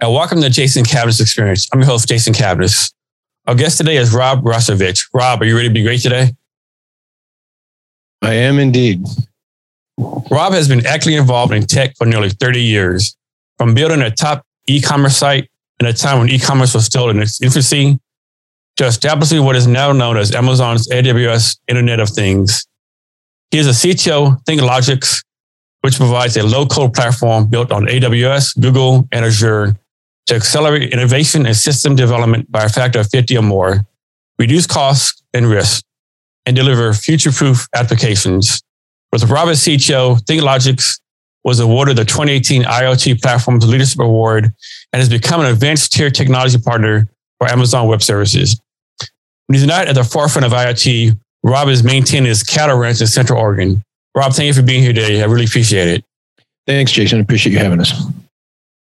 and welcome to Jason Cavness Experience. I'm your host, Jason Cavness. Our guest today is Rob Rastovich. Rob, are you ready to be great today? I am indeed. Rob has been actively involved in tech for nearly 30 years, from building a top e-commerce site in a time when e-commerce was still in its infancy to establishing what is now known as Amazon's AWS Internet of Things. He is a CTO, ThingLogix, which provides a low-code platform built on AWS, Google, and Azure to accelerate innovation and system development by a factor of 50 or more, reduce costs and risk, and deliver future-proof applications. With Robert CTO, ThingLogix was awarded the 2018 IoT Platforms Leadership Award and has become an advanced tier technology partner for Amazon Web Services. When he's not at the forefront of IoT, Rob is maintaining his cattle ranch in Central Oregon. Rob, thank you for being here today. I really appreciate it. Thanks, Jason. Appreciate you having us.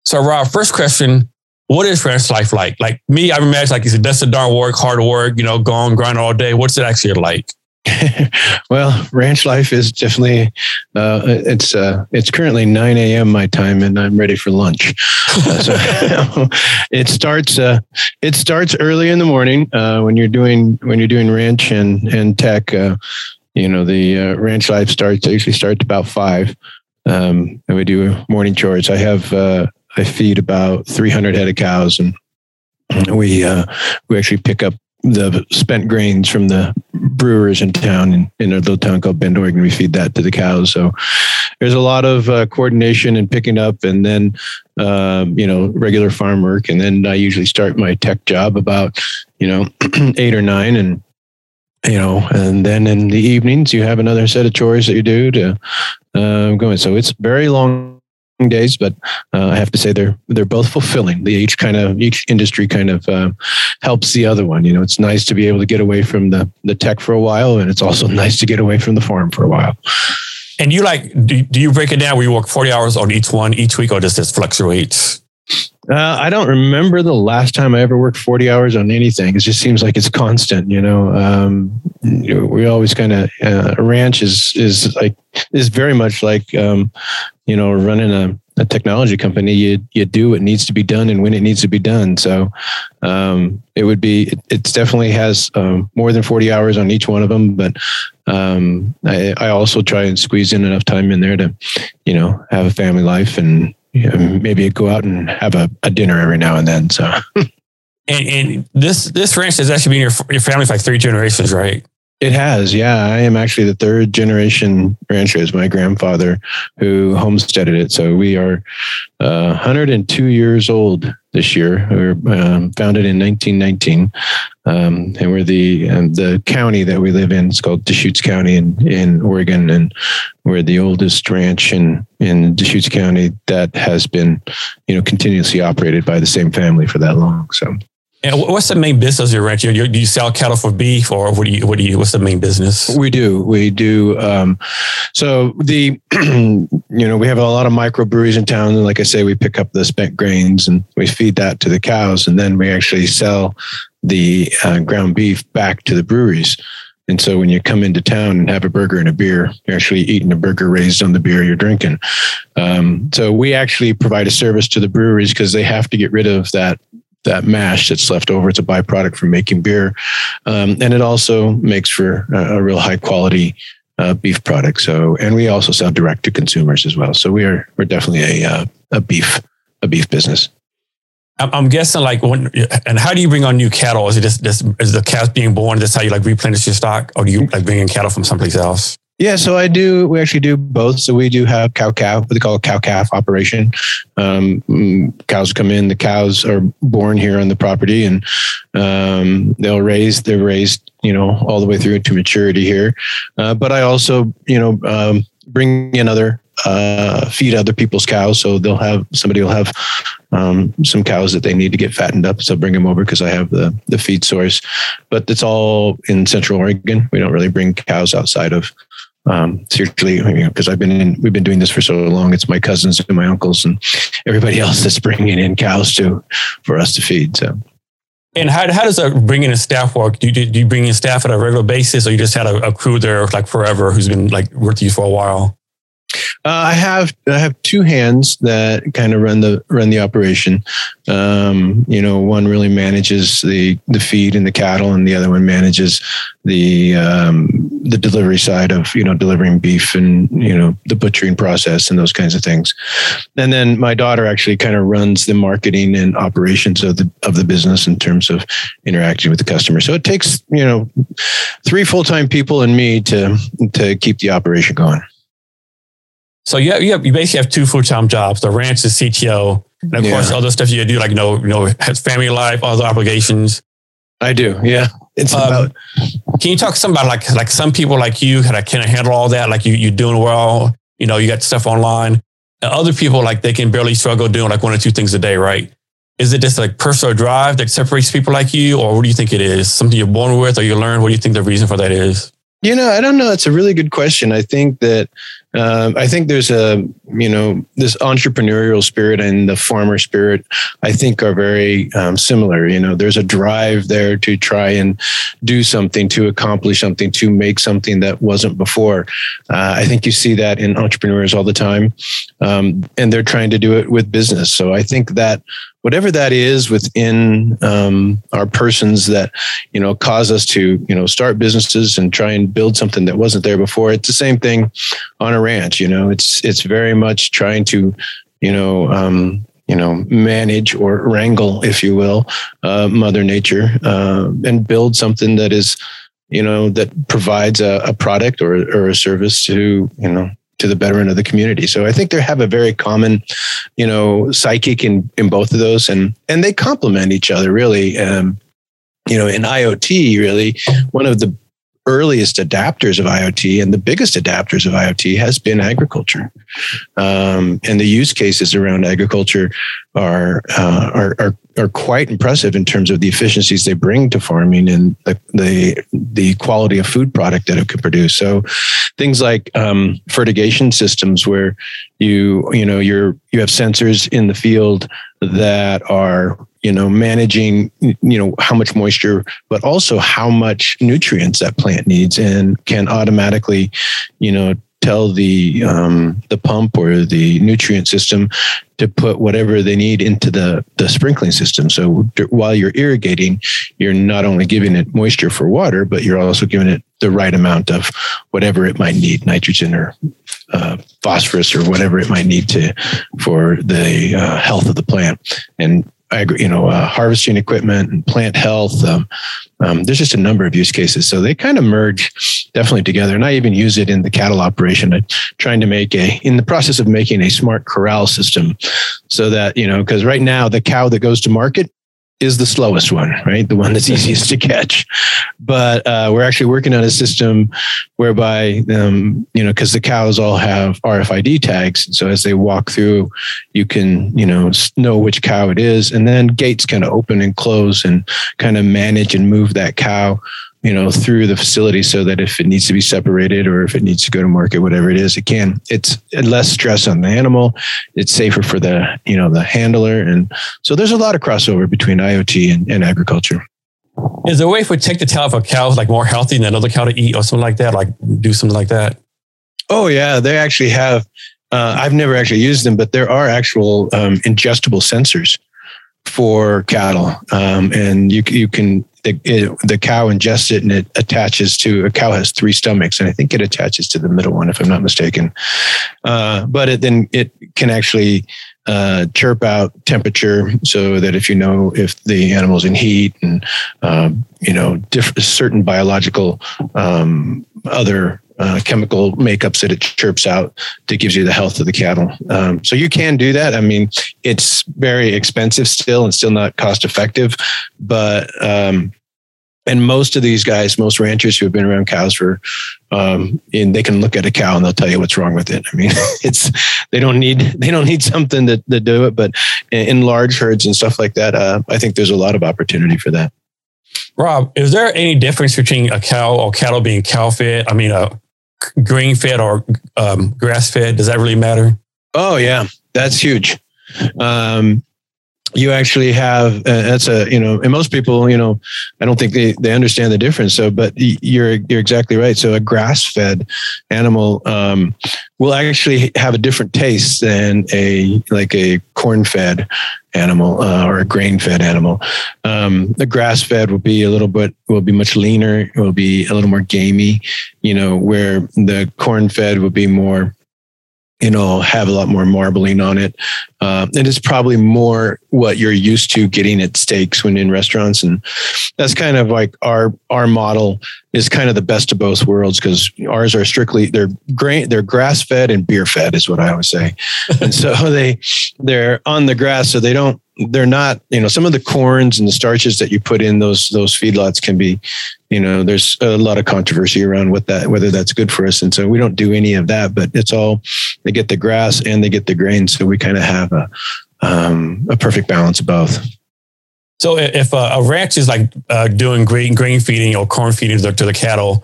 So, Rob, first question What is ranch life like? Like me, I imagine like you said, that's a darn work, hard work, you know, go on, grind all day. What's it actually like? well, ranch life is definitely uh, it's uh, it's currently 9 a.m. my time, and I'm ready for lunch. Uh, so it starts uh, it starts early in the morning uh, when you're doing when you're doing ranch and and tech. Uh, you know, the ranch life starts usually starts about five, um, and we do morning chores. I have I feed about 300 head of cows, and we uh, we actually pick up the spent grains from the brewers in town in, in a little town called Bend, Oregon. We feed that to the cows. So there's a lot of uh, coordination and picking up and then, um, you know, regular farm work. And then I usually start my tech job about, you know, eight or nine and, you know, and then in the evenings you have another set of chores that you do to uh, go in. So it's very long days, but uh, I have to say they're they're both fulfilling. They each kind of each industry kind of uh, helps the other one. You know, it's nice to be able to get away from the the tech for a while, and it's also nice to get away from the farm for a while. And you like, do, do you break it down where you work 40 hours on each one each week or does this fluctuate? Uh, I don't remember the last time I ever worked 40 hours on anything. It just seems like it's constant, you know. Um, we always kind of uh, a ranch is is like is very much like um, you know running a, a technology company. You you do what needs to be done and when it needs to be done. So um, it would be it, it definitely has um, more than 40 hours on each one of them, but um, I, I also try and squeeze in enough time in there to you know have a family life and you know, maybe go out and have a, a dinner every now and then. So. And, and this this ranch has actually been your your family for like three generations, right? It has, yeah. I am actually the third generation rancher. It's my grandfather who homesteaded it. So we are uh, 102 years old this year. We were um, founded in 1919, um, and we're the um, the county that we live in. It's called Deschutes County in in Oregon, and we're the oldest ranch in in Deschutes County that has been, you know, continuously operated by the same family for that long. So. And what's the main business of your ranch? You, you, do you sell cattle for beef or what do you, what do you, what's the main business? We do. We do. Um, so the, you know, we have a lot of microbreweries in town. And like I say, we pick up the spent grains and we feed that to the cows. And then we actually sell the uh, ground beef back to the breweries. And so when you come into town and have a burger and a beer, you're actually eating a burger raised on the beer you're drinking. Um, so we actually provide a service to the breweries because they have to get rid of that that mash that's left over. It's a byproduct from making beer, um, and it also makes for a, a real high quality uh, beef product. So, and we also sell direct to consumers as well. So we are we're definitely a uh, a beef a beef business. I'm, guessing like when, and how do you bring on new cattle? Is it just, just is the calves being born? That's how you like replenish your stock or do you like bring in cattle from someplace else? Yeah, so I do. We actually do both. So we do have cow calf, what they call a cow calf operation. Um, mm, cows come in. The cows are born here on the property, and um, they'll raise. They're raised, you know, all the way through to maturity here. Uh, but I also, you know, um, bring in other uh, feed other people's cows. So they'll have somebody will have um, some cows that they need to get fattened up. So bring them over because I have the the feed source. But it's all in Central Oregon. We don't really bring cows outside of um, seriously, because I've been in, we've been doing this for so long. It's my cousins and my uncles and everybody else that's bringing in cows to for us to feed. So. And how, how does bringing in a staff work? Do you, do you bring in staff at a regular basis, or you just had a, a crew there like forever who's been like with you for a while? Uh, I have I have two hands that kind of run the run the operation. Um, you know, one really manages the the feed and the cattle, and the other one manages the um, the delivery side of you know delivering beef and you know the butchering process and those kinds of things. And then my daughter actually kind of runs the marketing and operations of the of the business in terms of interacting with the customer. So it takes you know three full time people and me to to keep the operation going. So you have, you, have, you basically have two full time jobs: the ranch, the CTO, and of yeah. course other stuff you do, like you know, you know, has family life, other obligations. I do, yeah. It's um, about. Can you talk some about like like some people like you that can handle all that? Like you you're doing well, you know, you got stuff online. And other people like they can barely struggle doing like one or two things a day, right? Is it just like personal drive that separates people like you, or what do you think it is? Something you're born with, or you learn? What do you think the reason for that is? You know, I don't know. It's a really good question. I think that um, I think there's a you know this entrepreneurial spirit and the farmer spirit. I think are very um, similar. You know, there's a drive there to try and do something, to accomplish something, to make something that wasn't before. Uh, I think you see that in entrepreneurs all the time, um, and they're trying to do it with business. So I think that whatever that is within um, our persons that you know cause us to you know start businesses and try and build something that wasn't there before. It's the same thing on a ranch you know it's it's very much trying to you know um, you know manage or wrangle if you will uh, mother nature uh, and build something that is you know that provides a, a product or, or a service to you know to the betterment of the community. So I think they have a very common, you know, psychic in in both of those, and and they complement each other really. Um, you know, in IoT, really, one of the earliest adapters of IoT and the biggest adapters of IoT has been agriculture. Um, and the use cases around agriculture are, uh, are, are are quite impressive in terms of the efficiencies they bring to farming and the the, the quality of food product that it can produce. So things like um, fertigation systems where you you know you're you have sensors in the field that are you know managing you know how much moisture but also how much nutrients that plant needs and can automatically you know tell the um, the pump or the nutrient system to put whatever they need into the the sprinkling system. So while you're irrigating, you're not only giving it moisture for water, but you're also giving it the right amount of whatever it might need, nitrogen or uh, phosphorus or whatever it might need to for the uh, health of the plant. And you know, uh, harvesting equipment and plant health. Um, um, there's just a number of use cases. So they kind of merge definitely together. And I even use it in the cattle operation, I'm trying to make a, in the process of making a smart corral system so that, you know, because right now the cow that goes to market is the slowest one, right? The one that's easiest to catch. But uh, we're actually working on a system whereby, um, you know, because the cows all have RFID tags. So as they walk through, you can, you know, know which cow it is. And then gates kind of open and close and kind of manage and move that cow you know, through the facility so that if it needs to be separated or if it needs to go to market, whatever it is, it can. It's less stress on the animal. It's safer for the, you know, the handler. And so there's a lot of crossover between IoT and, and agriculture. Is there a way if we take the tail of a cow like more healthy than another cow to eat or something like that? Like do something like that? Oh yeah, they actually have. Uh, I've never actually used them, but there are actual um, ingestible sensors for cattle, um, and you you can the it, the cow ingests it and it attaches to a cow has three stomachs and I think it attaches to the middle one if I'm not mistaken. Uh, but it then it can actually uh, chirp out temperature so that if you know if the animal's in heat and um, you know different certain biological um, other uh, chemical makeups that it chirps out that gives you the health of the cattle. Um, so you can do that. I mean, it's very expensive still and still not cost effective, but um, and most of these guys, most ranchers who have been around cows for, um, and they can look at a cow and they'll tell you what's wrong with it. I mean, it's they don't need they don't need something to, to do it, but in large herds and stuff like that, uh, I think there's a lot of opportunity for that. Rob, is there any difference between a cow or cattle being cow fed? I mean, a grain fed or um, grass fed? Does that really matter? Oh yeah, that's huge. Um, you actually have uh, that's a you know and most people you know i don't think they, they understand the difference. So but you're you're exactly right. So a grass fed animal um, will actually have a different taste than a like a corn fed animal uh, or a grain fed animal. Um, the grass fed will be a little bit will be much leaner will be a little more gamey you know where the corn fed will be more you know, have a lot more marbling on it. Uh, and it's probably more what you're used to getting at steaks when in restaurants. And that's kind of like our, our model is kind of the best of both worlds because ours are strictly, they're grain, they're grass fed and beer fed is what I always say. and so they, they're on the grass. So they don't, they're not, you know, some of the corns and the starches that you put in those, those feedlots can be you know there's a lot of controversy around what that whether that's good for us and so we don't do any of that but it's all they get the grass and they get the grain so we kind of have a um, a perfect balance of both so if a, a ranch is like uh, doing grain grain feeding or corn feeding to the, to the cattle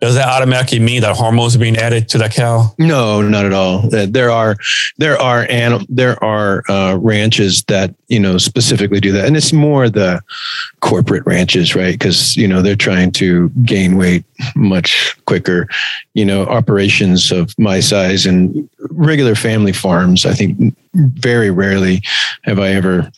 does that automatically mean that hormones are being added to that cow? No, not at all. There are there are anim- there are uh, ranches that you know specifically do that, and it's more the corporate ranches, right? Because you know they're trying to gain weight much quicker. You know, operations of my size and regular family farms. I think very rarely have I ever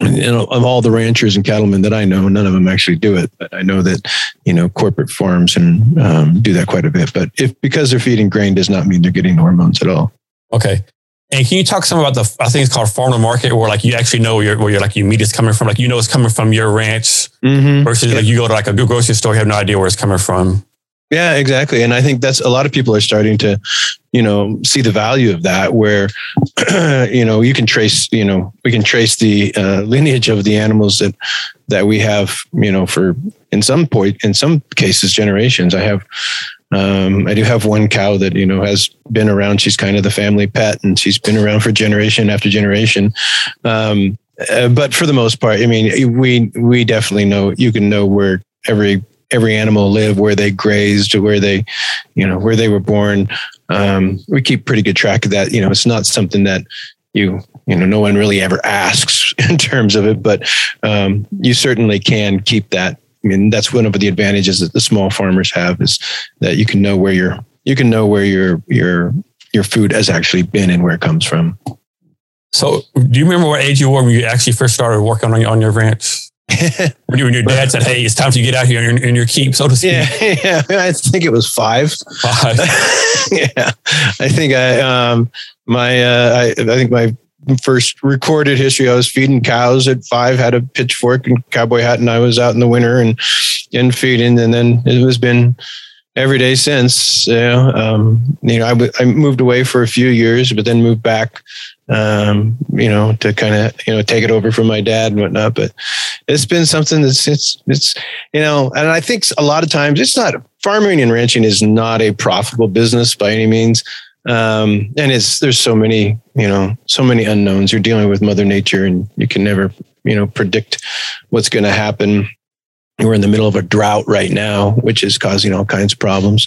you know, of all the ranchers and cattlemen that I know, none of them actually do it. But I know that, you know, corporate farms and um, do that quite a bit. But if because they're feeding grain does not mean they're getting hormones at all. Okay. And can you talk some about the, I think it's called farm to market, where like you actually know where your, where your like your meat is coming from. Like you know it's coming from your ranch mm-hmm. versus yeah. like you go to like a grocery store, you have no idea where it's coming from. Yeah, exactly. And I think that's a lot of people are starting to, you know, see the value of that where, you know, you can trace, you know, we can trace the uh, lineage of the animals that, that we have, you know, for in some point, in some cases, generations. I have, um, I do have one cow that, you know, has been around. She's kind of the family pet and she's been around for generation after generation. Um, uh, but for the most part, I mean, we, we definitely know, you can know where every every animal live, where they grazed, where they, you know, where they were born. Um, we keep pretty good track of that. You know, it's not something that you, you know, no one really ever asks in terms of it, but um, you certainly can keep that. I mean, that's one of the advantages that the small farmers have is that you can know where your you can know where your your your food has actually been and where it comes from. So, do you remember what age you were when you actually first started working on, your, on your ranch? when, you, when your dad said, "Hey, it's time for you to get out here in, in your keep," so to speak. Yeah, yeah. I think it was five. Five. yeah, I think I um my uh, I I think my first recorded history. I was feeding cows at five, had a pitchfork and cowboy hat, and I was out in the winter and and feeding, and then it was been every day since. You know, um, you know, I, I moved away for a few years, but then moved back um, you know, to kind of, you know, take it over from my dad and whatnot. But it's been something that's, it's, it's, you know, and I think a lot of times it's not farming and ranching is not a profitable business by any means. Um, and it's, there's so many, you know, so many unknowns. You're dealing with Mother Nature and you can never, you know, predict what's going to happen. We're in the middle of a drought right now, which is causing all kinds of problems.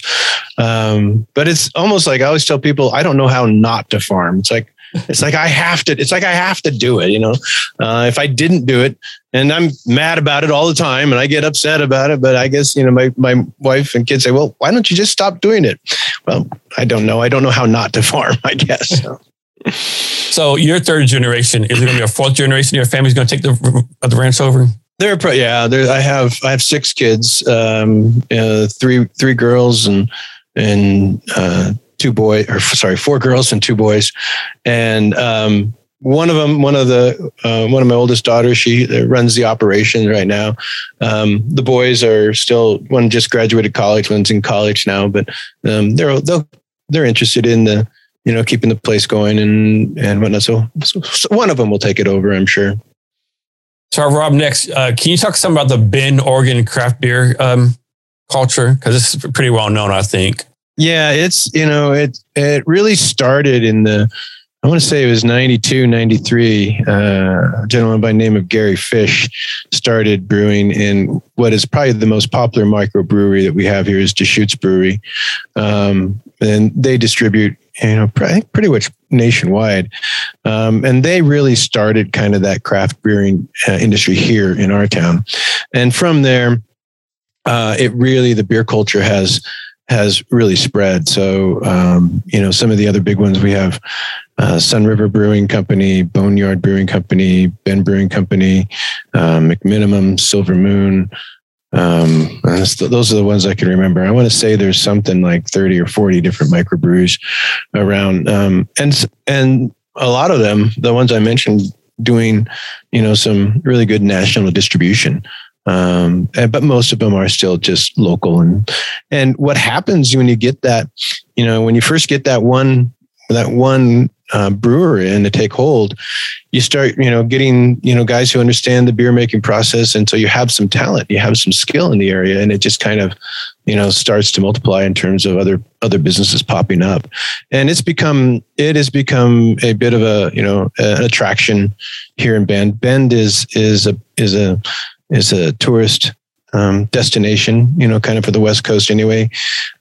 Um, but it's almost like I always tell people, I don't know how not to farm. It's like it's like I have to. It's like I have to do it. You know, uh, if I didn't do it, and I'm mad about it all the time, and I get upset about it. But I guess you know, my my wife and kids say, "Well, why don't you just stop doing it?" Well, I don't know. I don't know how not to farm. I guess. So, so your third generation is it going to be a fourth generation? Your family's going to take the the ranch over. They're pro- yeah. There, I have I have six kids, um, uh, three three girls and and uh, two boys, or sorry, four girls and two boys, and um, one of them, one of the uh, one of my oldest daughters, she runs the operation right now. Um, the boys are still one just graduated college, one's in college now, but um, they're they're they're interested in the you know keeping the place going and and whatnot. So, so, so one of them will take it over, I'm sure. So, Rob, next, uh, can you talk some about the Bend, Oregon craft beer um, culture? Because it's pretty well known, I think. Yeah, it's you know it it really started in the I want to say it was 92, 93. Uh, a gentleman by the name of Gary Fish started brewing in what is probably the most popular microbrewery that we have here is Deschutes Brewery. Um, and they distribute, you know, pretty, pretty much nationwide. Um, and they really started kind of that craft brewing uh, industry here in our town. And from there, uh, it really, the beer culture has has really spread. So, um, you know, some of the other big ones we have uh, Sunriver Brewing Company, Boneyard Brewing Company, Bend Brewing Company, uh, McMenamins, Silver Moon. Um, those are the ones I can remember. I want to say there's something like 30 or 40 different microbrews around. Um, and, and a lot of them, the ones I mentioned, doing, you know, some really good national distribution. Um, and, but most of them are still just local. And, and what happens when you get that, you know, when you first get that one, that one uh, brewer in to take hold, you start, you know, getting, you know, guys who understand the beer making process. And so you have some talent, you have some skill in the area and it just kind of, you know, starts to multiply in terms of other, other businesses popping up. And it's become, it has become a bit of a, you know, an attraction here in Bend. Bend is, is a, is a, is a tourist um, destination, you know, kind of for the West Coast anyway.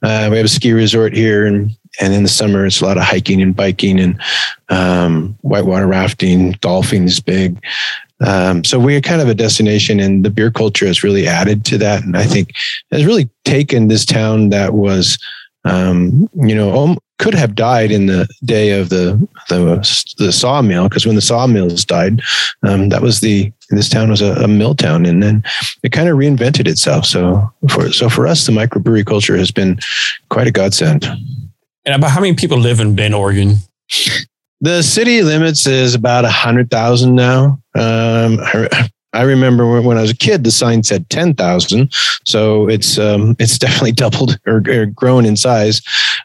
Uh, we have a ski resort here, and and in the summer it's a lot of hiking and biking and um, whitewater rafting. Golfing is big. Um, so we're kind of a destination, and the beer culture has really added to that, and I think has really taken this town that was, um, you know, could have died in the day of the the, the sawmill because when the sawmills died, um, that was the this town was a, a, mill town, and then it kind of reinvented itself. So for so for us, the microbrewery culture has been quite a godsend. And about how many people live in Bend, Oregon? The city limits is about a hundred thousand now. Um, I remember when I was a kid, the sign said 10,000. So it's, um, it's definitely doubled or, or grown in size.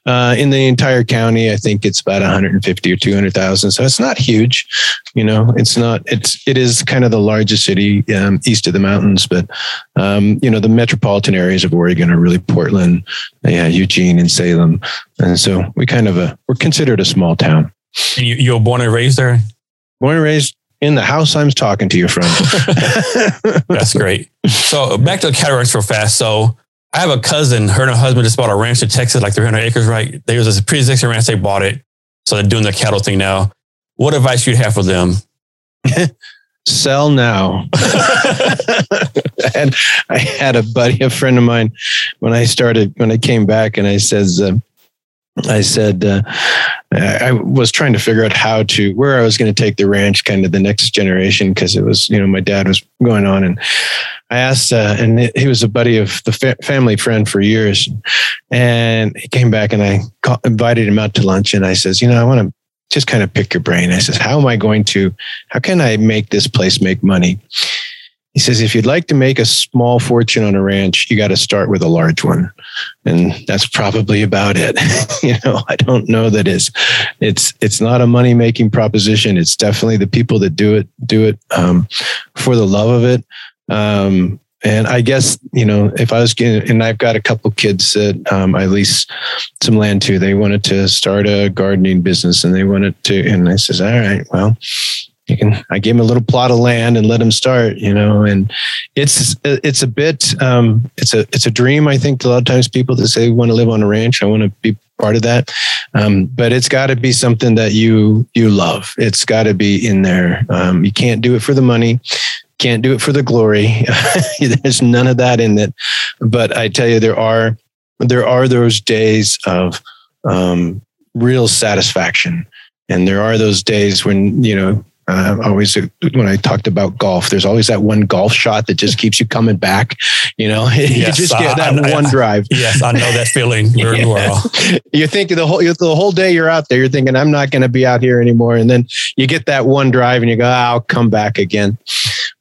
Uh, in the entire county, I think it's about 150 or 200,000. So it's not huge, you know, it's not, it's, it is kind of the largest city um, east of the mountains, but, um, you know, the metropolitan areas of Oregon are really Portland, yeah, Eugene and Salem. And so we kind of, a, we're considered a small town. And you, you were born and raised there? Born and raised in the house I'm talking to you from. That's great. So back to the cataracts real fast. So I have a cousin, her and her husband just bought a ranch in Texas, like 300 acres, right? There was a pre-existing ranch, they bought it. So they're doing the cattle thing now. What advice you'd have for them? Sell now. and I had a buddy, a friend of mine, when I started, when I came back and I says, uh, I said, uh, I was trying to figure out how to, where I was going to take the ranch, kind of the next generation, because it was, you know, my dad was going on. And I asked, uh, and he was a buddy of the fa- family friend for years. And he came back and I call, invited him out to lunch. And I says, you know, I want to just kind of pick your brain. I says, how am I going to, how can I make this place make money? He says, if you'd like to make a small fortune on a ranch, you got to start with a large one. And that's probably about it. you know, I don't know that it's, it's, it's not a money making proposition. It's definitely the people that do it, do it um, for the love of it. Um, and I guess, you know, if I was getting, and I've got a couple kids that um, I lease some land to, they wanted to start a gardening business and they wanted to, and I says, all right, well, you can i gave him a little plot of land and let him start you know and it's it's a bit um, it's a it's a dream i think a lot of times people that say want to live on a ranch i want to be part of that. Um, but it's got to be something that you you love. It's got to be in there. Um, you can't do it for the money can't do it for the glory. There's none of that in it. But i tell you there are there are those days of um, real satisfaction. And there are those days when you know uh, always when I talked about golf, there's always that one golf shot that just keeps you coming back. You know, you just get that I, one I, drive. Yes, I know that feeling very yeah. well. You think the whole the whole day you're out there, you're thinking I'm not going to be out here anymore, and then you get that one drive and you go, oh, I'll come back again.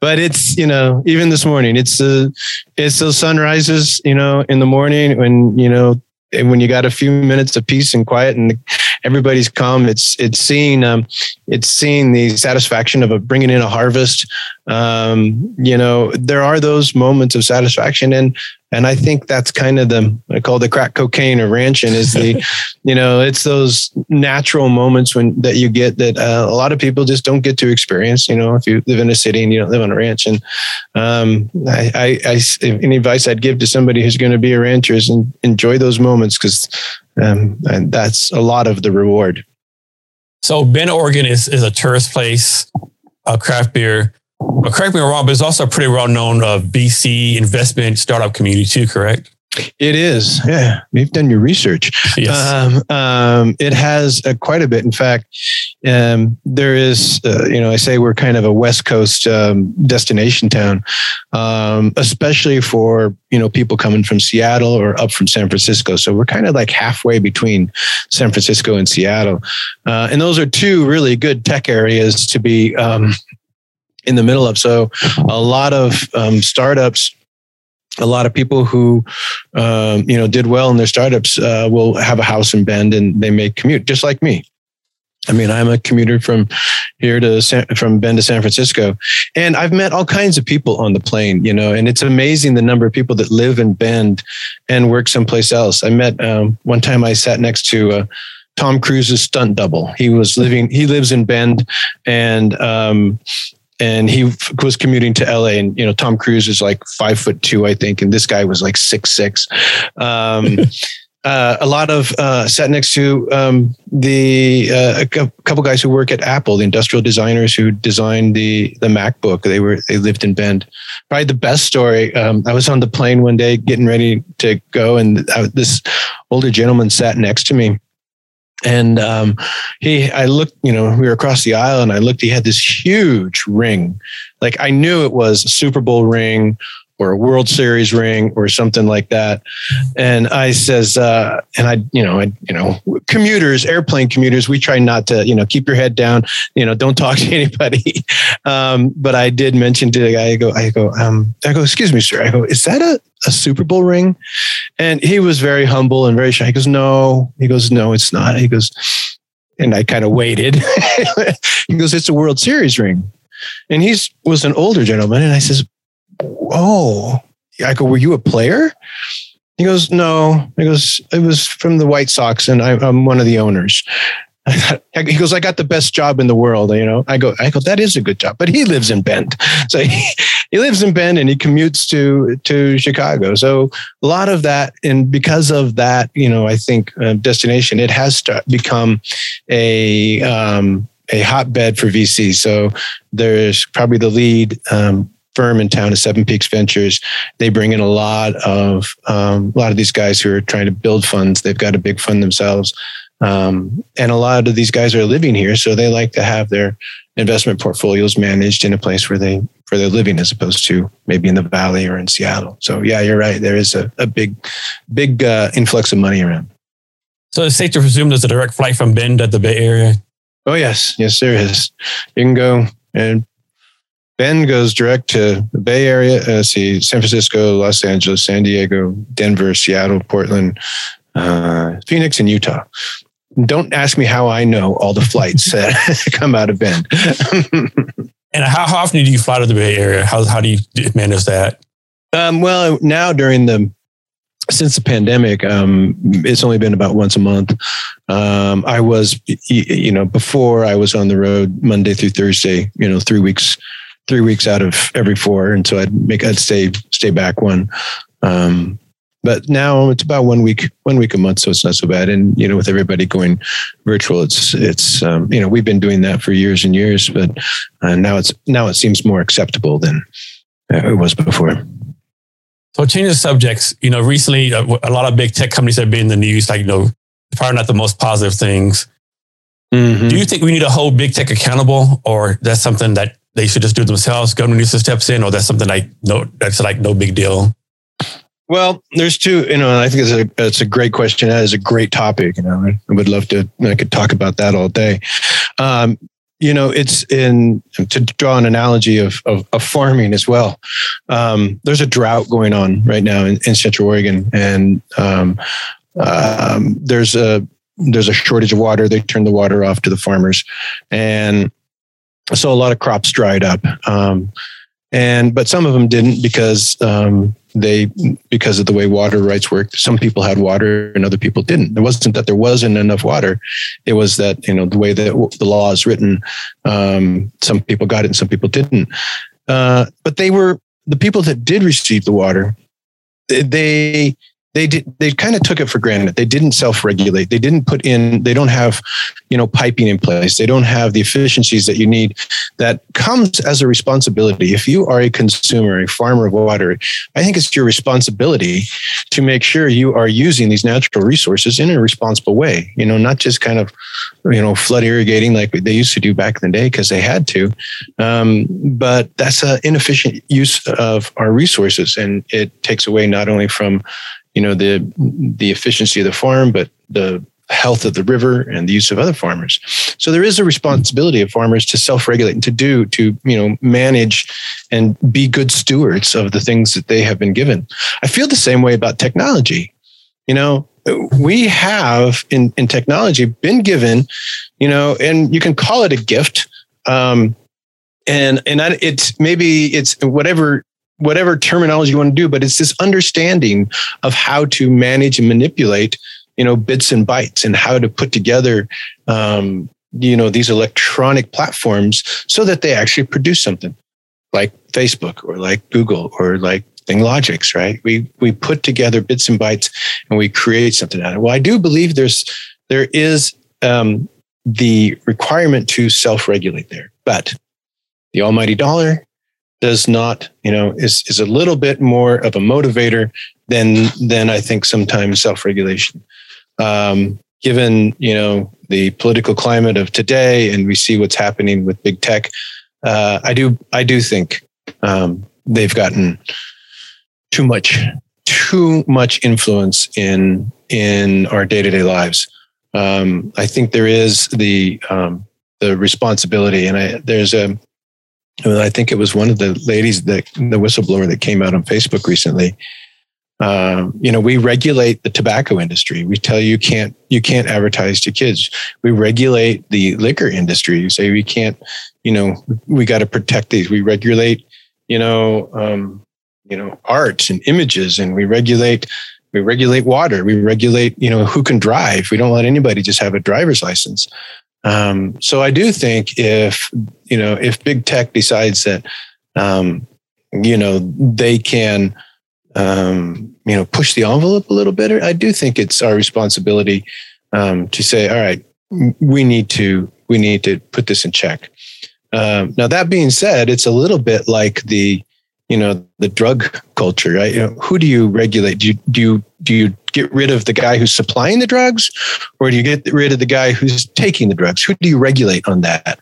But it's you know even this morning, it's uh, it's those sunrises, you know, in the morning when you know when you got a few minutes of peace and quiet and everybody's calm, it's it's seeing um, it's seeing the satisfaction of a, bringing in a harvest. Um, you know, there are those moments of satisfaction, and and I think that's kind of the I call the crack cocaine or ranching is the, you know, it's those natural moments when that you get that uh, a lot of people just don't get to experience. You know, if you live in a city and you don't live on a ranch, and um, I, I, I any advice I'd give to somebody who's going to be a rancher is enjoy those moments because um, and that's a lot of the reward. So Bend, Oregon is is a tourist place, a craft beer. But correct me if I'm wrong, but it's also a pretty well known uh, VC investment startup community too, correct? It is. Yeah, you've done your research. Yes. Um, um, it has uh, quite a bit. In fact, um, there is, uh, you know, I say we're kind of a West Coast um, destination town, um, especially for, you know, people coming from Seattle or up from San Francisco. So we're kind of like halfway between San Francisco and Seattle. Uh, and those are two really good tech areas to be um, in the middle of. So a lot of startups a lot of people who um, you know did well in their startups uh, will have a house in Bend and they may commute just like me. I mean, I'm a commuter from here to San, from Bend to San Francisco, and I've met all kinds of people on the plane. You know, and it's amazing the number of people that live in Bend and work someplace else. I met um, one time I sat next to. Uh, Tom Cruise's stunt double. He was living. He lives in Bend, and um, and he was commuting to LA. And you know, Tom Cruise is like five foot two, I think, and this guy was like six six. Um, uh, a lot of uh, sat next to um, the uh, a couple guys who work at Apple, the industrial designers who designed the the MacBook. They were they lived in Bend. Probably the best story. Um, I was on the plane one day getting ready to go, and I, this older gentleman sat next to me and um, he i looked you know we were across the aisle and i looked he had this huge ring. Like i knew it was a super bowl ring or a World Series ring or something like that. And I says, uh, and I, you know, I, you know, commuters, airplane commuters, we try not to, you know, keep your head down, you know, don't talk to anybody. Um, but I did mention to the guy, I go, I go, um, I go, excuse me, sir. I go, is that a, a Super Bowl ring? And he was very humble and very shy. He goes, no, he goes, no, it's not. He goes, and I kind of waited. he goes, it's a World Series ring. And he's was an older gentleman. And I says, oh, I go, were you a player? He goes, no. He goes, it was from the White Sox, and I, am one of the owners. he goes, I got the best job in the world. You know, I go, I go, that is a good job, but he lives in Bend, so he, he lives in Bend and he commutes to to Chicago. So a lot of that, and because of that, you know, I think uh, destination it has become a um, a hotbed for VC. So there's probably the lead um, firm in town is Seven Peaks Ventures. They bring in a lot of um, a lot of these guys who are trying to build funds. They've got a big fund themselves, um, and a lot of these guys are living here, so they like to have their investment portfolios managed in a place where they where they're living, as opposed to maybe in the Valley or in Seattle. So yeah, you're right. There is a, a big big uh, influx of money around. So it's safe to presume there's a direct flight from Bend to the Bay Area. Oh yes, yes there is. You can go and Bend goes direct to the Bay Area. Uh, see, San Francisco, Los Angeles, San Diego, Denver, Seattle, Portland, uh, Phoenix, and Utah. Don't ask me how I know all the flights that come out of Bend. and how, how, often do you fly to the Bay Area? How, how do you manage that? Um, well, now during the since the pandemic, um, it's only been about once a month. Um, I was, you know, before I was on the road Monday through Thursday, you know, three weeks three weeks out of every four, and so I'd make I'd stay stay back one. Um, but now it's about one week one week a month, so it's not so bad. And you know, with everybody going virtual, it's it's um, you know we've been doing that for years and years, but uh, now it's now it seems more acceptable than uh, it was before. So change changing subjects, you know, recently uh, a lot of big tech companies have been in the news, like you know, probably not the most positive things. Mm-hmm. Do you think we need to hold big tech accountable, or that's something that they should just do it themselves. Government needs to steps in, or that's something like no, that's like no big deal. Well, there's two, you know, I think it's a it's a great question. That is a great topic. You know, I would love to. I could talk about that all day. Um, you know, it's in to draw an analogy of of, of farming as well. Um, there's a drought going on right now in, in Central Oregon, and um, um, there's a there's a shortage of water. They turn the water off to the farmers, and so a lot of crops dried up. Um, and but some of them didn't because um, they because of the way water rights work. Some people had water and other people didn't. It wasn't that there wasn't enough water; it was that you know the way that the law is written. Um, some people got it and some people didn't. Uh, but they were the people that did receive the water. They they did they kind of took it for granted. They didn't self-regulate. They didn't put in they don't have you know piping in place. They don't have the efficiencies that you need that comes as a responsibility. If you are a consumer a farmer of water i think it's your responsibility to make sure you are using these natural resources in a responsible way you know not just kind of you know flood irrigating like they used to do back in the day because they had to. Um, but that's an inefficient use of our resources and it takes away not only from you know the the efficiency of the farm, but the health of the river and the use of other farmers. So there is a responsibility of farmers to self-regulate and to do to you know manage and be good stewards of the things that they have been given. I feel the same way about technology. You know, we have in in technology been given, you know, and you can call it a gift. Um, and and it's maybe it's whatever whatever terminology you want to do, but it's this understanding of how to manage and manipulate, you know, bits and bytes and how to put together, um, you know, these electronic platforms so that they actually produce something like Facebook or like Google or like ThingLogix, right? We we put together bits and bytes and we create something out of it. Well, I do believe there's there is um, the requirement to self-regulate there, but the almighty dollar does not, you know, is is a little bit more of a motivator than than I think sometimes self-regulation. Um, given you know the political climate of today, and we see what's happening with big tech, uh, I do I do think um, they've gotten too much too much influence in in our day to day lives. Um, I think there is the um, the responsibility, and I, there's a I think it was one of the ladies that the whistleblower that came out on Facebook recently. Um, you know, we regulate the tobacco industry. We tell you can't you can't advertise to kids. We regulate the liquor industry. You say we can't. You know, we got to protect these. We regulate. You know, um, you know, art and images, and we regulate. We regulate water. We regulate. You know, who can drive. We don't let anybody just have a driver's license. Um, so I do think if you know if big tech decides that um, you know they can um, you know push the envelope a little bit, I do think it's our responsibility um, to say, all right, we need to we need to put this in check. Um, now that being said, it's a little bit like the you know the drug culture right you know, who do you regulate do you do you do you get rid of the guy who's supplying the drugs or do you get rid of the guy who's taking the drugs who do you regulate on that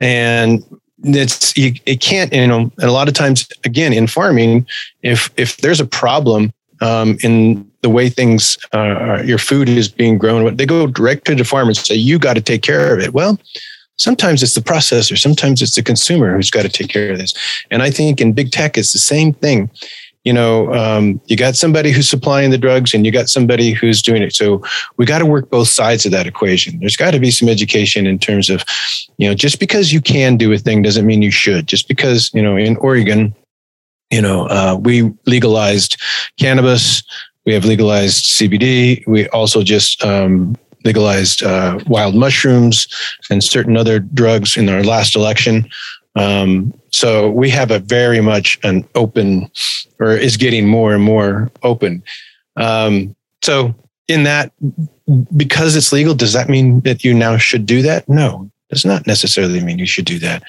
and it's you, it can't you know and a lot of times again in farming if if there's a problem um, in the way things uh, your food is being grown they go direct to the farmer and say you got to take care of it well Sometimes it's the processor, sometimes it's the consumer who's got to take care of this. And I think in big tech, it's the same thing. You know, um, you got somebody who's supplying the drugs and you got somebody who's doing it. So we got to work both sides of that equation. There's got to be some education in terms of, you know, just because you can do a thing doesn't mean you should. Just because, you know, in Oregon, you know, uh, we legalized cannabis. We have legalized CBD. We also just um, legalized uh, wild mushrooms and certain other drugs in our last election. Um, so we have a very much an open, or is getting more and more open. Um, so in that, because it's legal, does that mean that you now should do that? No, does not necessarily mean you should do that.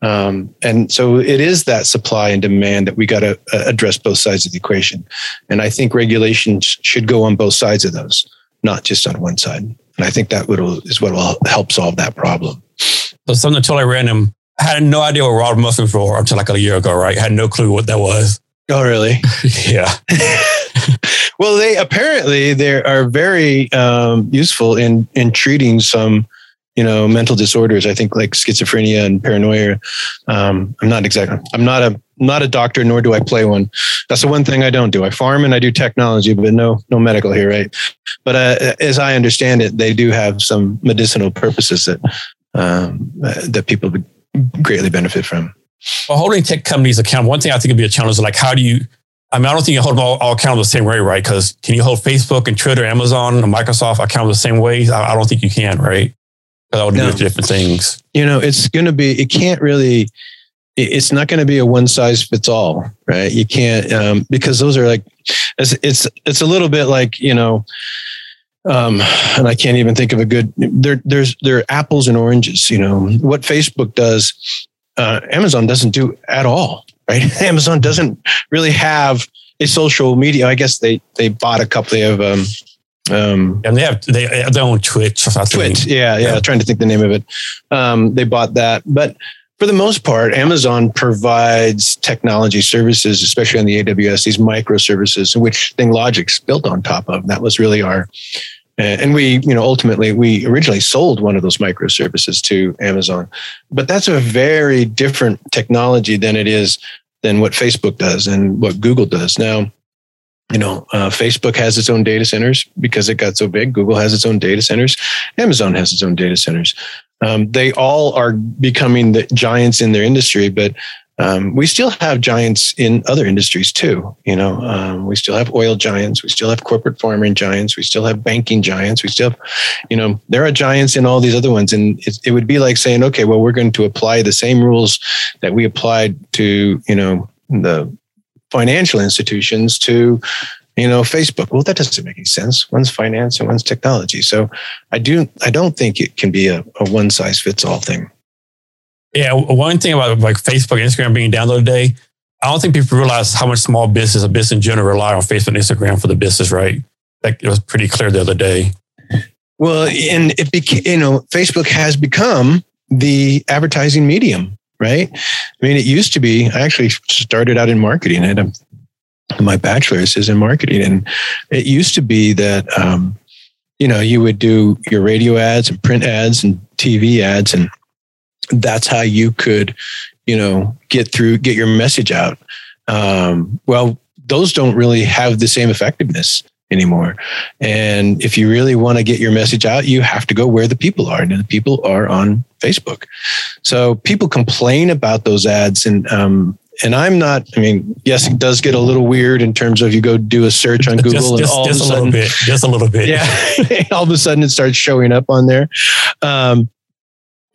Um, and so it is that supply and demand that we got to uh, address both sides of the equation. And I think regulations should go on both sides of those not just on one side. And I think that would is what will help solve that problem. So something totally random. I had no idea what wild mushrooms were until like a year ago, right? I had no clue what that was. Oh, really? yeah. well, they apparently they are very um, useful in in treating some, you know, mental disorders. I think like schizophrenia and paranoia. Um, I'm not exactly. I'm not a not a doctor, nor do I play one. That's the one thing I don't do. I farm and I do technology, but no, no medical here, right? But uh, as I understand it, they do have some medicinal purposes that um, that people would greatly benefit from. Well, holding tech companies accountable, one thing I think would be a challenge is like, how do you, I mean, I don't think you hold them all, all accountable the same way, right? Because can you hold Facebook and Twitter, Amazon, and Microsoft accountable the same way? I, I don't think you can, right? Because I would No. do different things. You know, it's going to be. It can't really. It's not going to be a one size fits all, right? You can't um, because those are like, it's it's it's a little bit like you know, um, and I can't even think of a good. There there's there are apples and oranges. You know what Facebook does, uh, Amazon doesn't do at all, right? Amazon doesn't really have a social media. I guess they they bought a couple. They have um, um, And they have, they have their own Twitch. I think. Twit. Yeah, yeah, Yeah. Trying to think the name of it. Um, they bought that, but for the most part, Amazon provides technology services, especially on the AWS, these microservices, which ThingLogix built on top of. That was really our, and we, you know, ultimately we originally sold one of those microservices to Amazon, but that's a very different technology than it is than what Facebook does and what Google does now you know, uh, Facebook has its own data centers because it got so big. Google has its own data centers. Amazon has its own data centers. Um, they all are becoming the giants in their industry, but um, we still have giants in other industries too. You know, um, we still have oil giants. We still have corporate farming giants. We still have banking giants. We still have, you know, there are giants in all these other ones. And it, it would be like saying, okay, well, we're going to apply the same rules that we applied to, you know, the financial institutions to you know facebook. Well that doesn't make any sense. One's finance and one's technology. So i do i don't think it can be a, a one size fits all thing. Yeah, one thing about like Facebook and Instagram being down the other day, I don't think people realize how much small business a business in general rely on Facebook and Instagram for the business, right? Like it was pretty clear the other day. well and it became you know facebook has become the advertising medium right? I mean it used to be i actually started out in marketing i had a, my bachelor's is in marketing. And it used to be that um, you know you would do your radio ads and print ads and tv ads and that's how you could you know get through get your message out. Um, well those don't really have the same effectiveness anymore. And if you really want to get your message out you have to go where the people are and the people are on facebook. So people complain about those ads and um, and I'm not. I mean, yes, it does get a little weird in terms of you go do a search on Google just, and just, all just of a a little sudden, bit, just a little bit. yeah, all of a sudden it starts showing up on there. Um,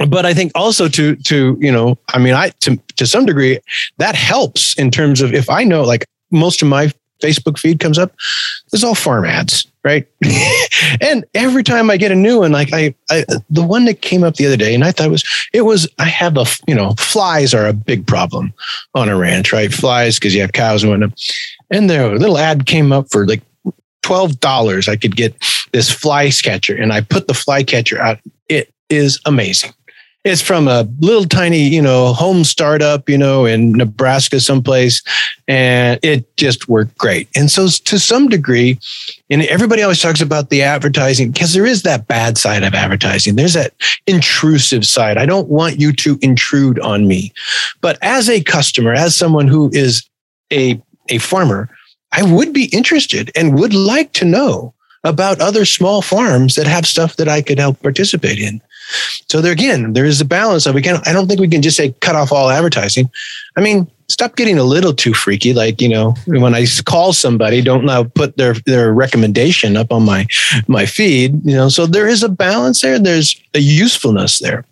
but I think also to to you know, I mean, I to to some degree that helps in terms of if I know like most of my Facebook feed comes up, there's all farm ads, right? and every time I get a new one, like I, I the one that came up the other day, and I thought it was it was I have a you know flies are a big problem on a ranch, right? Flies because you have cows and whatnot. And there a little ad came up for like twelve dollars. I could get this fly catcher, and I put the fly catcher out. It is amazing. It's from a little tiny, you know, home startup, you know, in Nebraska, someplace, and it just worked great. And so, to some degree, and everybody always talks about the advertising because there is that bad side of advertising. There's that intrusive side. I don't want you to intrude on me. But as a customer, as someone who is a, a farmer, I would be interested and would like to know about other small farms that have stuff that I could help participate in. So there again, there is a balance of we can I don't think we can just say cut off all advertising. I mean, stop getting a little too freaky. Like, you know, when I call somebody, don't now put their their recommendation up on my my feed. You know, so there is a balance there. There's a usefulness there.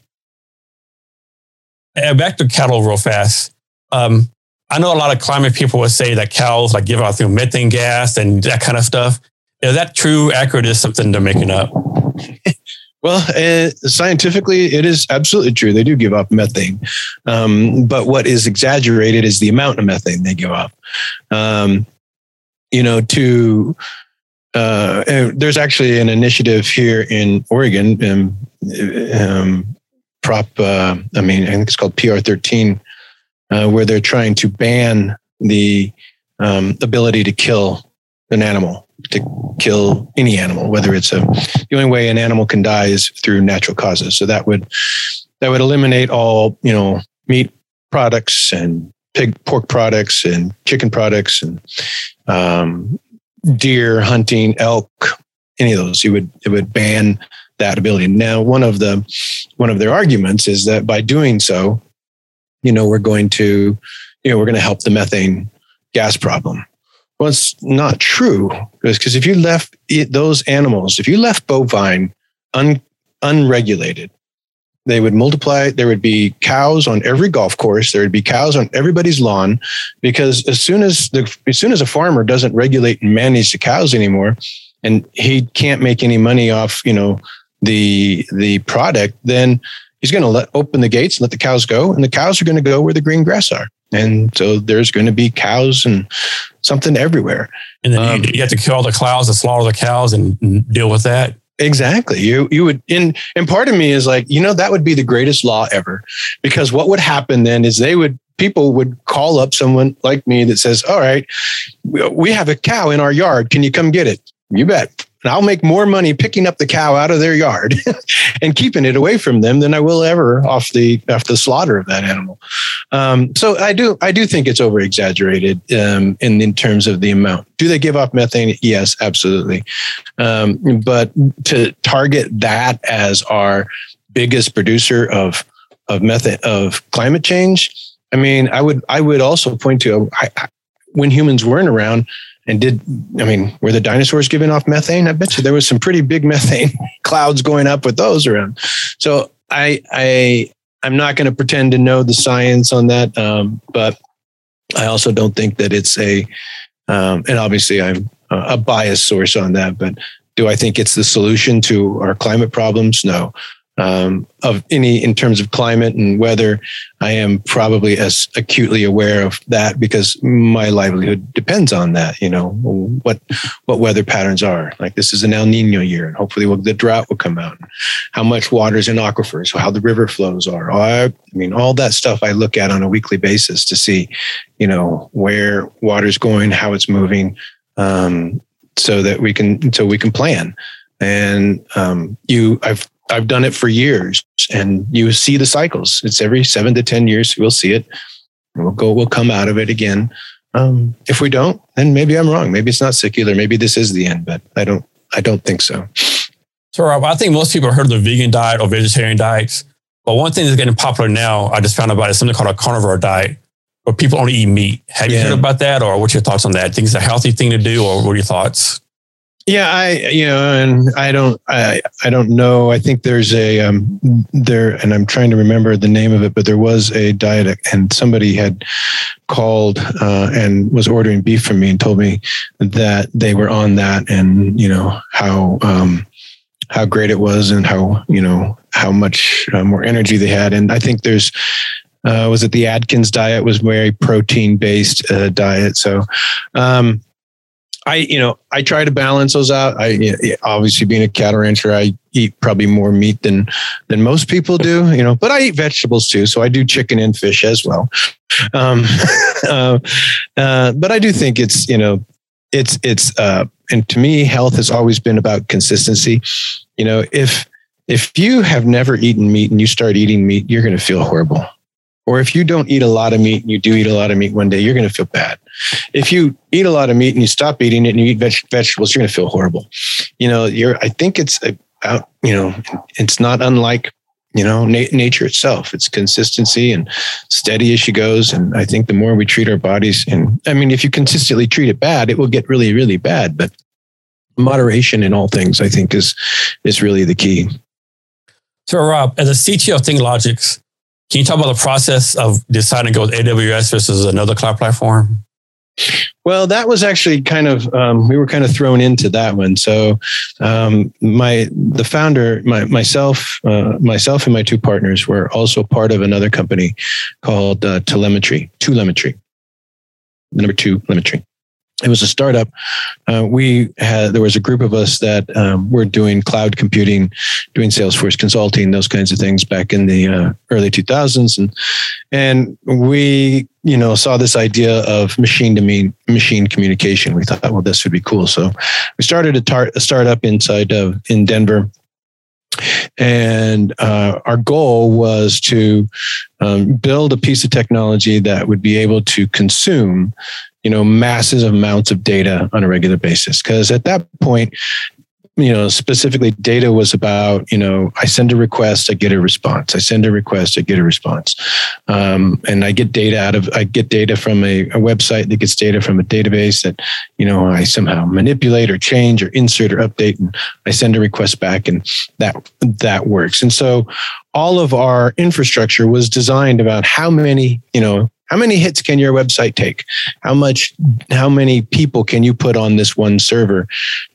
And back to cattle real fast. Um, I know a lot of climate people would say that cows like give out through methane gas and that kind of stuff. Is that true, accurate, is something they're making up? Well, uh, scientifically, it is absolutely true. They do give off methane, um, but what is exaggerated is the amount of methane they give off. Um, you know, to uh, uh, there's actually an initiative here in Oregon, um, um, Prop. Uh, I mean, I think it's called PR 13, uh, where they're trying to ban the um, ability to kill an animal to kill any animal, whether it's a the only way an animal can die is through natural causes. So that would that would eliminate all you know meat products and pig pork products and chicken products and um, deer hunting, elk, any of those. You would it would ban that ability. Now, one of the one of their arguments is that by doing so, you know, we're going to, you know, we're going to help the methane gas problem. Well, it's not true because if you left those animals, if you left bovine un, unregulated, they would multiply. There would be cows on every golf course. There would be cows on everybody's lawn, because as soon as the as soon as a farmer doesn't regulate and manage the cows anymore, and he can't make any money off, you know, the the product, then he's going to let open the gates and let the cows go, and the cows are going to go where the green grass are, and so there's going to be cows and something everywhere. And then Um, you, you have to kill the cows and slaughter the cows and, deal with that. Exactly. You you would and and part of me is like, you know, that would be the greatest law ever. Because what would happen then is they would people would call up someone like me that says, All right, we have a cow in our yard. Can you come get it? You bet. And I'll make more money picking up the cow out of their yard and keeping it away from them than I will ever off the off the slaughter of that animal. Um, so I do I do think it's over exaggerated um, in in terms of the amount. Do they give off methane? Yes, absolutely. Um, but to target that as our biggest producer of of methane of climate change, I mean, I would I would also point to I, I, when humans weren't around and did I mean were the dinosaurs giving off methane? I bet you there was some pretty big methane clouds going up with those around. So I I I'm not going to pretend to know the science on that, um, but I also don't think that it's a um, and obviously I'm a biased source on that, but do I think it's the solution to our climate problems? No. Um, of any in terms of climate and weather, I am probably as acutely aware of that because my livelihood depends on that. You know what what weather patterns are. Like this is an El Nino year, and hopefully we'll, the drought will come out. How much water is in aquifers, how the river flows are. I, I mean, all that stuff I look at on a weekly basis to see, you know, where water's going, how it's moving, um, so that we can so we can plan. And um, you, I've I've done it for years, and you see the cycles. It's every seven to ten years we'll see it. We'll go. We'll come out of it again. Um, if we don't, then maybe I'm wrong. Maybe it's not secular. Maybe this is the end. But I don't. I don't think so. So Rob, I think most people heard of the vegan diet or vegetarian diets. But one thing that's getting popular now, I just found out about is something called a carnivore diet, where people only eat meat. Have you heard about that, or what's your thoughts on that? Think it's a healthy thing to do, or what are your thoughts? Yeah, I you know, and I don't I I don't know. I think there's a um there and I'm trying to remember the name of it, but there was a diet and somebody had called uh, and was ordering beef from me and told me that they were on that and you know how um how great it was and how you know how much uh, more energy they had and I think there's uh, was it the Atkins diet was very protein based uh, diet so um I, you know, I try to balance those out. I you know, obviously being a cattle rancher, I eat probably more meat than than most people do. You know, but I eat vegetables too, so I do chicken and fish as well. Um, uh, uh, but I do think it's you know, it's it's uh, and to me, health has always been about consistency. You know, if if you have never eaten meat and you start eating meat, you're going to feel horrible. Or if you don't eat a lot of meat and you do eat a lot of meat one day, you're going to feel bad. If you eat a lot of meat and you stop eating it and you eat veg- vegetables, you're going to feel horrible. You know, you're. I think it's uh, about. You know, it's not unlike you know na- nature itself. It's consistency and steady as she goes. And I think the more we treat our bodies, and I mean, if you consistently treat it bad, it will get really, really bad. But moderation in all things, I think, is is really the key. So Rob, as a CTO of ThingLogix, can you talk about the process of deciding to go with AWS versus another cloud platform? Well, that was actually kind of um, we were kind of thrown into that one. So, um, my the founder, my, myself, uh, myself, and my two partners were also part of another company called uh, 2lemetry, 2lemetry, number two Telemetry. It was a startup. Uh, we had there was a group of us that um, were doing cloud computing, doing Salesforce consulting, those kinds of things back in the uh, early 2000s, and and we you know saw this idea of machine to mean machine communication. We thought, well, this would be cool. So we started a, tar- a startup inside of in Denver. And uh, our goal was to um, build a piece of technology that would be able to consume, you know, massive amounts of data on a regular basis. Because at that point, you know, specifically data was about, you know, I send a request, I get a response. I send a request, I get a response. Um, and I get data out of, I get data from a, a, website that gets data from a database that, you know, I somehow manipulate or change or insert or update. And I send a request back and that, that works. And so all of our infrastructure was designed about how many, you know, how many hits can your website take? How much, how many people can you put on this one server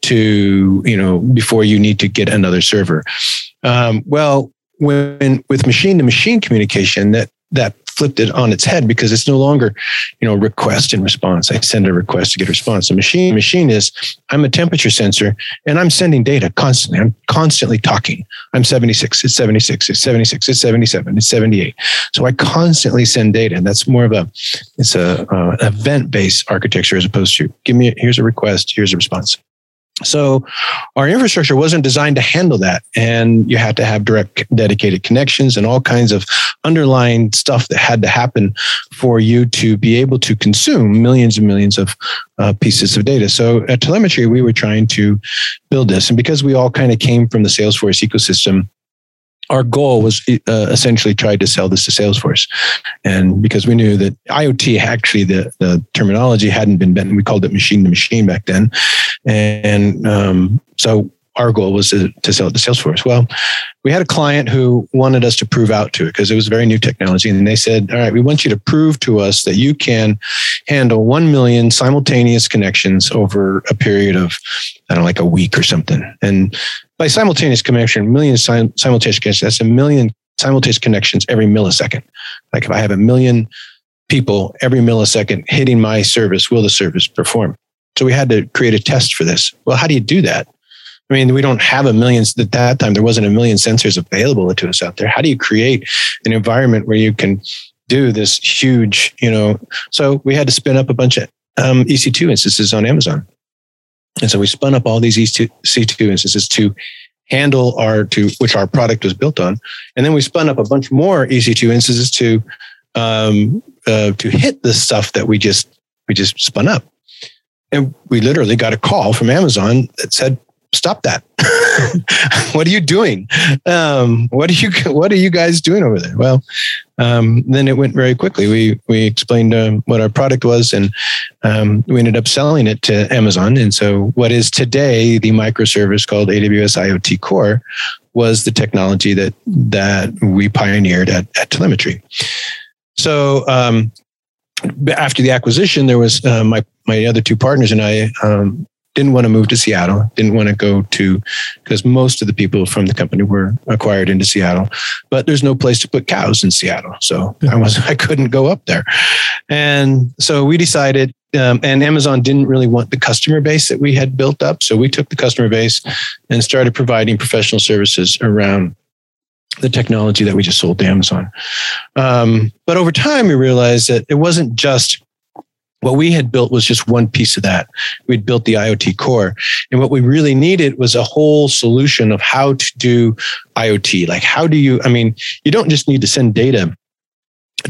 to, you know, before you need to get another server? Um, well, when with machine to machine communication, that that flipped it on its head because it's no longer, you know, request and response. I send a request to get a response. The machine machine is I'm a temperature sensor and I'm sending data constantly. I'm constantly talking. I'm 76, it's 76, it's 76, it's 77, it's 78. So I constantly send data. And that's more of a it's a uh, event based architecture as opposed to give me a, here's a request, here's a response. So our infrastructure wasn't designed to handle that. And you had to have direct dedicated connections and all kinds of underlying stuff that had to happen for you to be able to consume millions and millions of uh, pieces of data. So at 2lemetry, we were trying to build this. And because we all kind of came from the Salesforce ecosystem, our goal was uh, essentially tried to sell this to Salesforce, and because we knew that IoT actually the the terminology hadn't been bent, we called it machine to machine back then, and um, so our goal was to, to sell it to Salesforce. Well, we had a client who wanted us to prove out to it because it was very new technology, and they said, "All right, we want you to prove to us that you can handle one million simultaneous connections over a period of I don't know, like a week or something." And by simultaneous connection, million sim- simultaneous connections, that's a million simultaneous connections every millisecond. Like if I have a million people every millisecond hitting my service, will the service perform? So we had to create a test for this. Well, how do you do that? I mean, we don't have a million at that time. There wasn't a million sensors available to us out there. How do you create an environment where you can do this huge, you know? So we had to spin up a bunch of um, EC2 instances on Amazon. And so we spun up all these EC2 instances to handle our to which our product was built on, and then we spun up a bunch more EC2 instances to um, uh, to hit the stuff that we just we just spun up. And we literally got a call from Amazon that said, "Stop that! what are you doing? Um, what are you What are you guys doing over there?" Well, um, then it went very quickly. We we explained um, what our product was, and um, we ended up selling it to Amazon. And so, what is today the microservice called AWS IoT Core was the technology that that we pioneered at, at 2lemetry. So um, after the acquisition, there was uh, my my other two partners and I um, didn't want to move to Seattle, didn't want to go to, because most of the people from the company were acquired into Seattle, but there's no place to put cows in Seattle. So I was, I couldn't go up there. And so we decided, um, and Amazon didn't really want the customer base that we had built up. So we took the customer base and started providing professional services around the technology that we just sold to Amazon. Um, but over time, we realized that it wasn't just what we had built was just one piece of that. We'd built the IoT core. And what we really needed was a whole solution of how to do IoT. Like, how do you, I mean, you don't just need to send data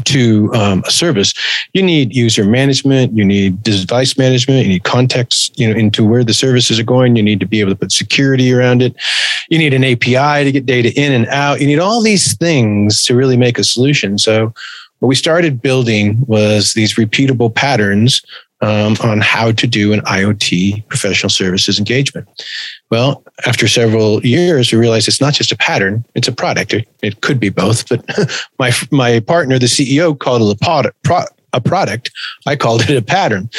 to um, a service you need user management you need device management you need context you know into where the services are going you need to be able to put security around it you need an api to get data in and out you need all these things to really make a solution so what we started building was these repeatable patterns um, on how to do an IoT professional services engagement. Well, after several years, we realized it's not just a pattern; it's a product. It, it could be both, but my my partner, the CEO, called it a product. Pro, a product. I called it a pattern.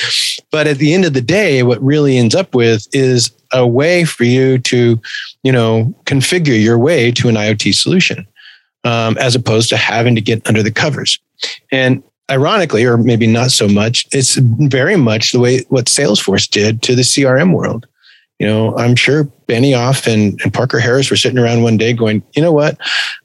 But at the end of the day, what really ends up with is a way for you to, you know, configure your way to an IoT solution, um, as opposed to having to get under the covers. And ironically, or maybe not so much, it's very much the way what Salesforce did to the CRM world. You know, I'm sure Benioff and, and Parker Harris were sitting around one day going, you know what?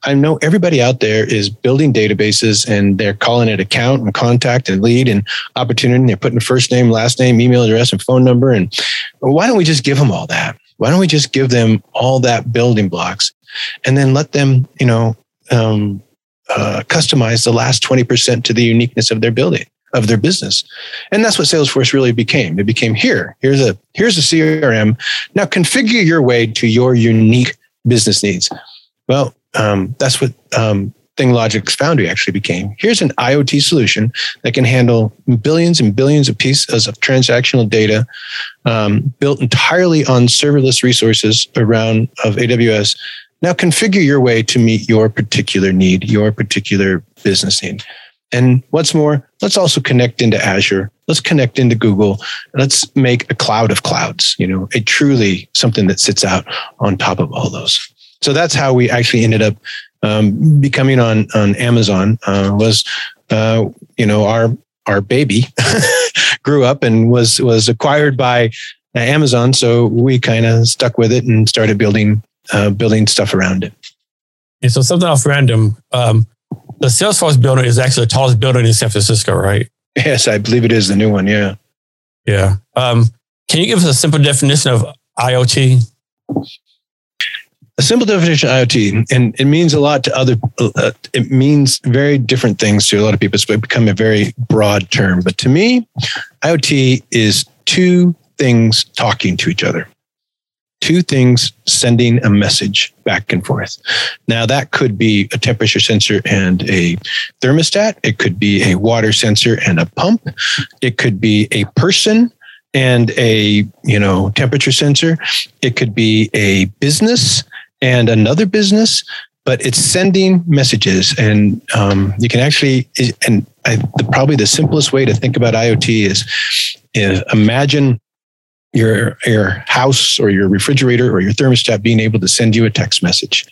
I know everybody out there is building databases and they're calling it account and contact and lead and opportunity. And they're putting first name, last name, email address, and phone number. And why don't we just give them all that? Why don't we just give them all that building blocks and then let them, you know, um, uh, customize the last 20% to the uniqueness of their building of their business and that's what salesforce really became it became here here's a here's a crm now configure your way to your unique business needs well um, that's what um, ThingLogix Foundry actually became. Here's an IoT solution that can handle billions and billions of pieces of transactional data um, built entirely on serverless resources around of AWS. Now configure your way to meet your particular need, your particular business need. And what's more, let's also connect into Azure. Let's connect into Google. Let's make a cloud of clouds, you know, a truly something that sits out on top of all those. So that's how we actually ended up um, becoming on on Amazon. Uh, was uh, you know our our baby grew up and was was acquired by Amazon, so we kind of stuck with it and started building uh, building stuff around it. And so something off random. Um, the Salesforce building is actually the tallest building in San Francisco, right? Yes, I believe it is the new one. Yeah. Yeah. Um, can you give us a simple definition of IoT? A simple definition of IoT, and it means a lot to other. Uh, it means very different things to a lot of people. It's become a very broad term, but to me, IoT is two things talking to each other two things sending a message back and forth. Now, that could be a temperature sensor and a thermostat. It could be a water sensor and a pump. It could be a person and a you know temperature sensor. It could be a business and another business. But it's sending messages, and um, you can actually, and I, the, probably the simplest way to think about IoT is, is imagine your your house or your refrigerator or your thermostat being able to send you a text message.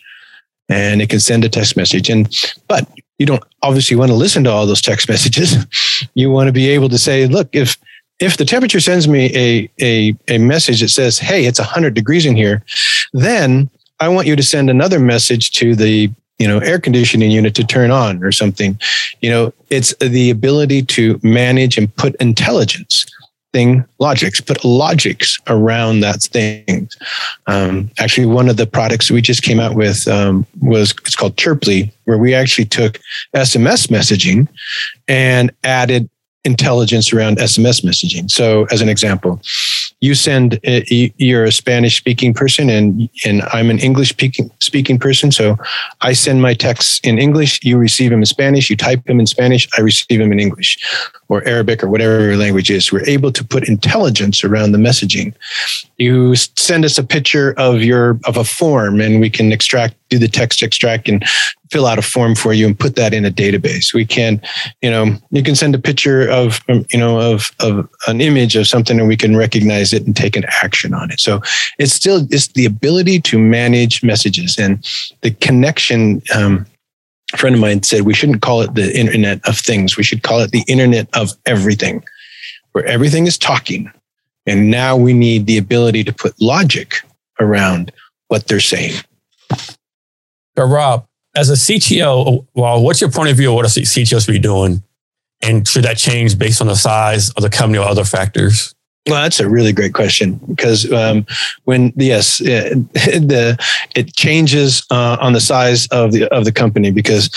And it can send a text message. And but you don't obviously want to listen to all those text messages. You want to be able to say look if if the temperature sends me a a, a message that says hey it's 100 degrees in here then i want you to send another message to the you know air conditioning unit to turn on or something. You know it's the ability to manage and put intelligence thing logics, put logics around that thing. Um, actually, one of the products we just came out with um, was it's called Chirply, where we actually took SMS messaging and added intelligence around SMS messaging. So, as an example, you send uh, you're a Spanish speaking person, and and I'm an English speaking speaking person. So, I send my texts in English. You receive them in Spanish. You type them in Spanish. I receive them in English, or Arabic, or whatever your language is. We're able to put intelligence around the messaging. You send us a picture of your of a form, and we can extract do the text extract and fill out a form for you and put that in a database. We can, you know, you can send a picture of, um, you know, of, of an image of something and we can recognize it and take an action on it. So it's still, it's the ability to manage messages and the connection. Um, a friend of mine said we shouldn't call it the internet of things. We should call it the internet of everything where everything is talking. And now we need the ability to put logic around what they're saying. So Rob, as a CTO, well, what's your point of view of what a CTO should be doing? And should that change based on the size of the company or other factors? Well, that's a really great question because um, when yes, it, the it changes uh, on the size of the of the company because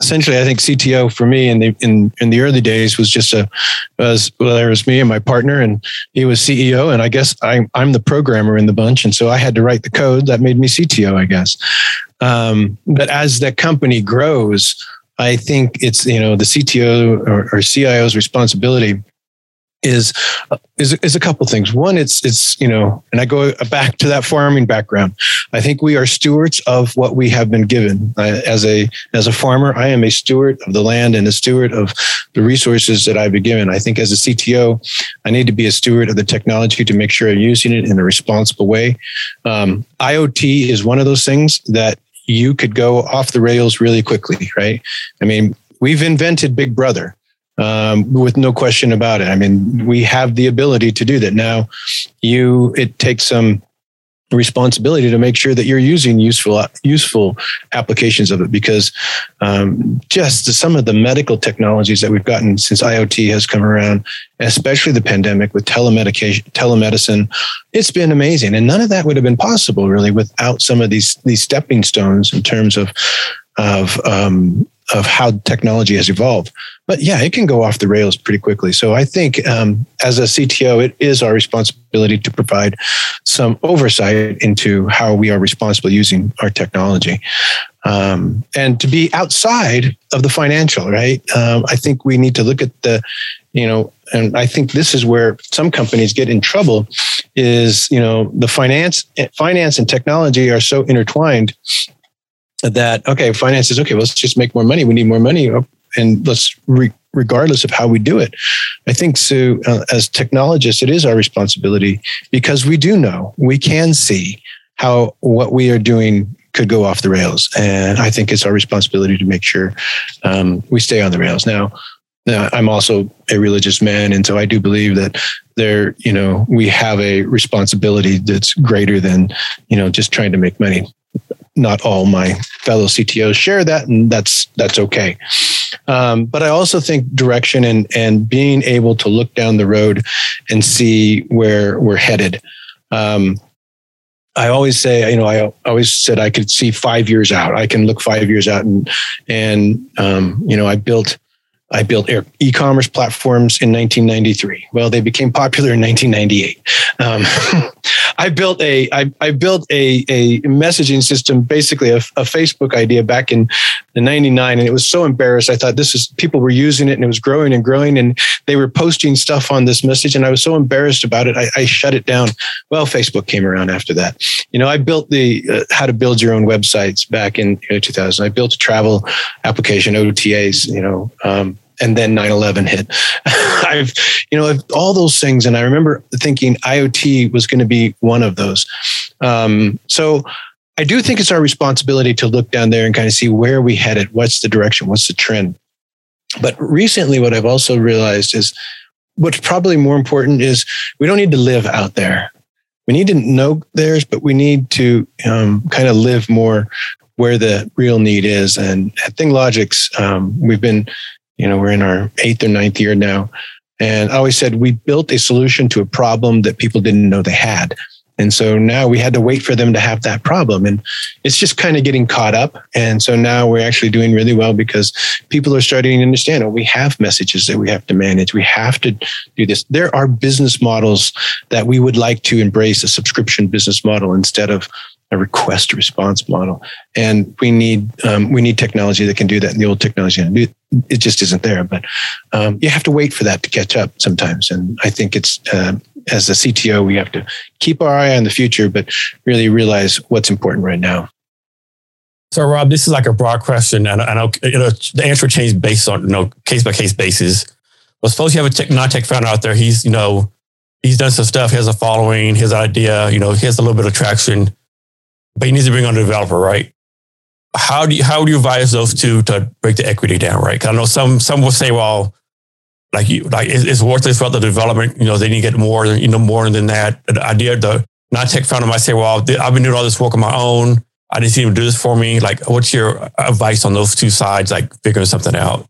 essentially I think CTO for me in the in in the early days was just a was well there was me and my partner and he was CEO and I guess I I'm the programmer in the bunch and so I had to write the code that made me CTO I guess. Um, but as the company grows, I think it's you know the CTO or, or CIO's responsibility is is is a couple things. One, it's it's you know, and I go back to that farming background. I think we are stewards of what we have been given. I, as a as a farmer, I am a steward of the land and a steward of the resources that I've been given. I think as a CTO, I need to be a steward of the technology to make sure I'm using it in a responsible way. Um, IoT is one of those things that you could go off the rails really quickly, right? I mean, we've invented Big Brother um, with no question about it. I mean, we have the ability to do that now. You, it takes some responsibility to make sure that you're using useful useful applications of it because um, just some of the medical technologies that we've gotten since IoT has come around, especially the pandemic with telemedication, telemedicine, it's been amazing. And none of that would have been possible really without some of these these stepping stones in terms of of um, of how technology has evolved. But yeah, it can go off the rails pretty quickly. So I think um, as a CTO, it is our responsibility to provide some oversight into how we are responsible using our technology. Um, and to be outside of the financial, right? Um, I think we need to look at the, you know, and I think this is where some companies get in trouble is, you know, the finance, finance and technology are so intertwined that okay, finance is okay. Let's just make more money. We need more money, and let's re- regardless of how we do it. I think so. Uh, as technologists, it is our responsibility because we do know we can see how what we are doing could go off the rails, and I think it's our responsibility to make sure um, we stay on the rails. Now, now, I'm also a religious man, and so I do believe that there, you know, we have a responsibility that's greater than, you know, just trying to make money not all my fellow CTOs share that, and that's that's okay. Um, but I also think direction and and being able to look down the road and see where we're headed. Um, I always say, you know, I always said I could see five years out. I can look five years out, and and um, you know, I built I built e-commerce platforms in 1993. Well, they became popular in 1998. Um, I built a I, I built a, a messaging system, basically a, a, Facebook idea back in the 99, and it was so embarrassed. I thought this is people were using it, and it was growing and growing, and they were posting stuff on this message, and I was so embarrassed about it. I, I shut it down. Well, Facebook came around after that. You know, I built the uh, how to build your own websites back in you know, 2000. I built a travel application, OTAs. You know. Um, and then 9-11 hit. I've you know all those things and i remember thinking iot was going to be one of those. Um, so i do think it's our responsibility to look down there and kind of see where we headed what's the direction what's the trend. But recently what i've also realized is what's probably more important is we don't need to live out there. We need to know theirs but we need to um, kind of live more where the real need is. And at ThingLogix, um, we've been you know, we're in our eighth or ninth year now. And I always said we built a solution to a problem that people didn't know they had. And so now we had to wait for them to have that problem. And it's just kind of getting caught up. And so now we're actually doing really well because people are starting to understand oh, we have messages that we have to manage. We have to do this. There are business models that we would like to embrace a subscription business model instead of a request response model. And we need um, we need technology that can do that. And the old technology it just isn't there. But um, you have to wait for that to catch up sometimes. And I think it's uh, as a CTO we have to keep our eye on the future, but really realize what's important right now. So, Rob, this is like a broad question, and I know the answer changes based on you know case by case basis. But suppose you have a tech, non-tech founder out there. He's you know he's done some stuff. He has a following. His idea, you know, he has a little bit of traction but you need to bring on a developer, right? How do you how do you advise those two to break the equity down, right? Because I know some some will say, well, like you like it's, worthless for the development. You know, they need to get more, you know, more than that. The idea the non-tech founder might say, well, I've been doing all this work on my own. I didn't see him do this for me. Like, what's your advice on those two sides, like figuring something out?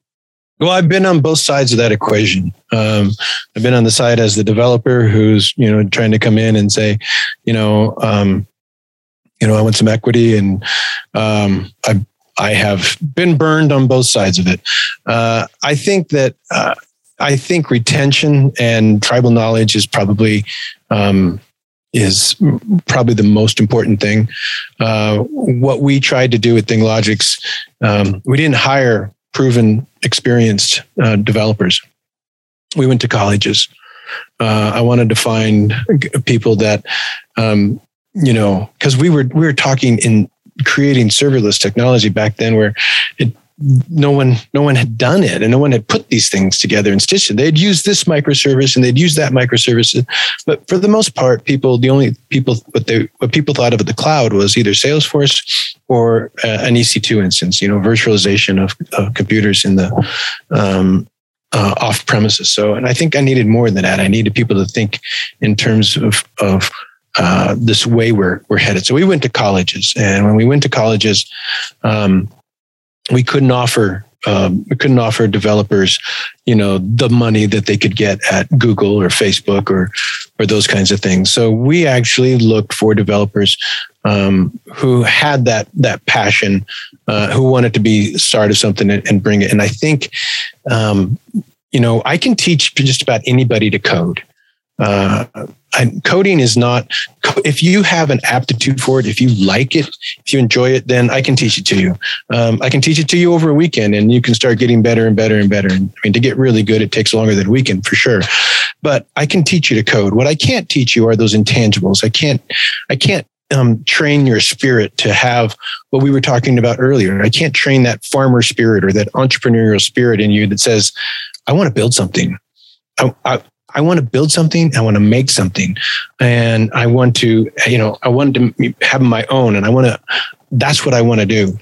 Well, I've been on both sides of that equation. Um, I've been on the side as the developer who's, you know, trying to come in and say, you know, um, you know, I want some equity, and um, I I have been burned on both sides of it. Uh, I think that uh, I think retention and tribal knowledge is probably um, is probably the most important thing. Uh, what we tried to do with ThingLogix, um, we didn't hire proven, experienced uh, developers. We went to colleges. Uh, I wanted to find people that um, you know, because we were we were talking in creating serverless technology back then, where it no one no one had done it and no one had put these things together and stitched it they'd use this microservice and they'd use that microservice. But for the most part people the only people what they what people thought of the cloud was either salesforce or uh, an ec2 instance you know virtualization of, of computers in the um, uh, off premises. So and i think i needed more than that. I needed people to think in terms of of uh, this way we're we're headed. So we went to colleges, and when we went to colleges, um, we couldn't offer um, we couldn't offer developers, you know, the money that they could get at Google or Facebook or or those kinds of things. So we actually looked for developers um, who had that that passion, uh, who wanted to be start of something and, and bring it. And I think, um, you know, I can teach just about anybody to code. Uh, and coding is not if you have an aptitude for it if you like it if you enjoy it then i can teach it to you. Um, i can teach it to you over a weekend and you can start getting better and better and better. And i mean to get really good it takes longer than a weekend for sure. But i can teach you to code. What i can't teach you are those intangibles. I can't i can't um, train your spirit to have what we were talking about earlier. I can't train that farmer spirit or that entrepreneurial spirit in you that says, I want to build something. I, I, I want to build something. I want to make something, and I want to, you know, I want to have my own, and I want to. That's what I want to do.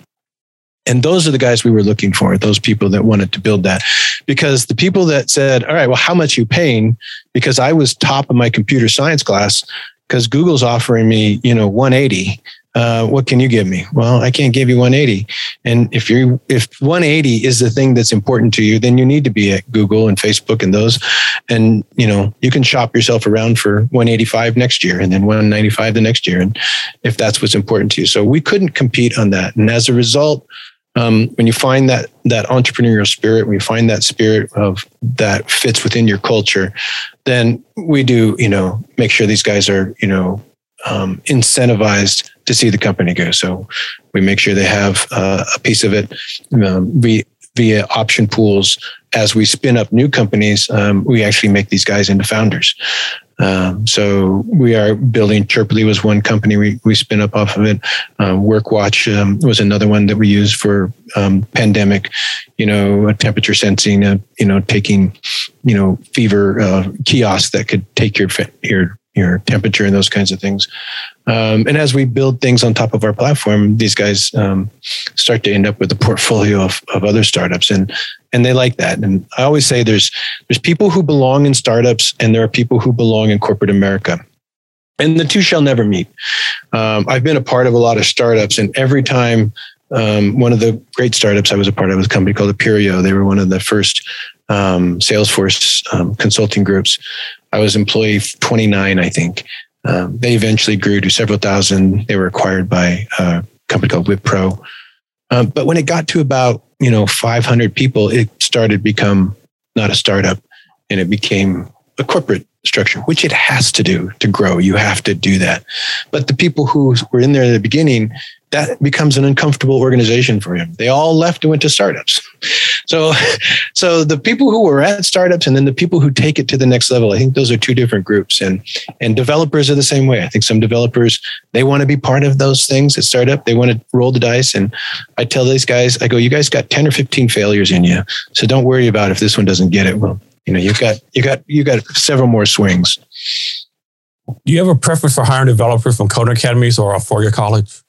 And those are the guys we were looking for. Those people that wanted to build that, because the people that said, "All right, well, how much you paying?" Because I was top of my computer science class, because Google's offering me, you know, 180 uh, what can you give me? Well, I can't give you 180. And if you if 180 is the thing that's important to you, then you need to be at Google and Facebook and those. And you know, you can shop yourself around for 185 next year and then 195 the next year, and if that's what's important to you. So we couldn't compete on that. And as a result, um, when you find that that entrepreneurial spirit, when you find that spirit of that fits within your culture, then we do, you know, make sure these guys are, you know, um, incentivized to see the company go. So we make sure they have uh, a piece of it. Um, we via option pools as we spin up new companies. Um, we actually make these guys into founders. Um, so we are building Chirply was one company we, we spin up off of it. Um, WorkWatch um, was another one that we use for um, pandemic, you know, temperature sensing, uh, you know, taking, you know, fever uh, kiosks that could take your your your temperature and those kinds of things. Um, and as we build things on top of our platform, these guys um, start to end up with a portfolio of, of other startups, and and they like that. And I always say there's there's people who belong in startups, and there are people who belong in corporate America. And the two shall never meet. Um, I've been a part of a lot of startups, and every time um, one of the great startups I was a part of was a company called Appirio. They were one of the first um, Salesforce um, consulting groups. I was employee 29, I think. Um, they eventually grew to several thousand. They were acquired by a company called Wipro. Um, but when it got to about you know 500 people, it started to become not a startup, and it became a corporate structure, which it has to do to grow. You have to do that. But the people who were in there at the beginning, that becomes an uncomfortable organization for him. They all left and went to startups. So, so the people who were at startups and then the people who take it to the next level, I think those are two different groups. And and developers are the same way. I think some developers they want to be part of those things at startup. They want to roll the dice. And I tell these guys, I go, you guys got ten or fifteen failures in you, so don't worry about if this one doesn't get it. Well, you know, you've got you got you got several more swings. Do you have a preference for hiring developers from coding academies or a four-year college?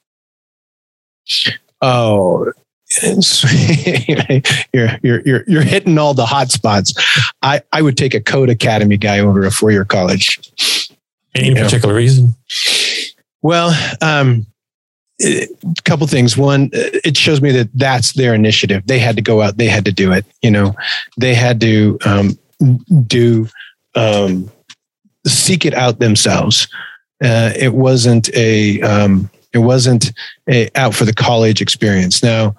Oh, you're you're you're you're hitting all the hot spots. I I would take a code academy guy over a four year college. Any particular reason? Well, um, a couple things. One, it shows me that that's their initiative. They had to go out. They had to do it. You know, they had to um, do um, seek it out themselves. Uh, it wasn't a um, it wasn't a, out for the college experience. Now,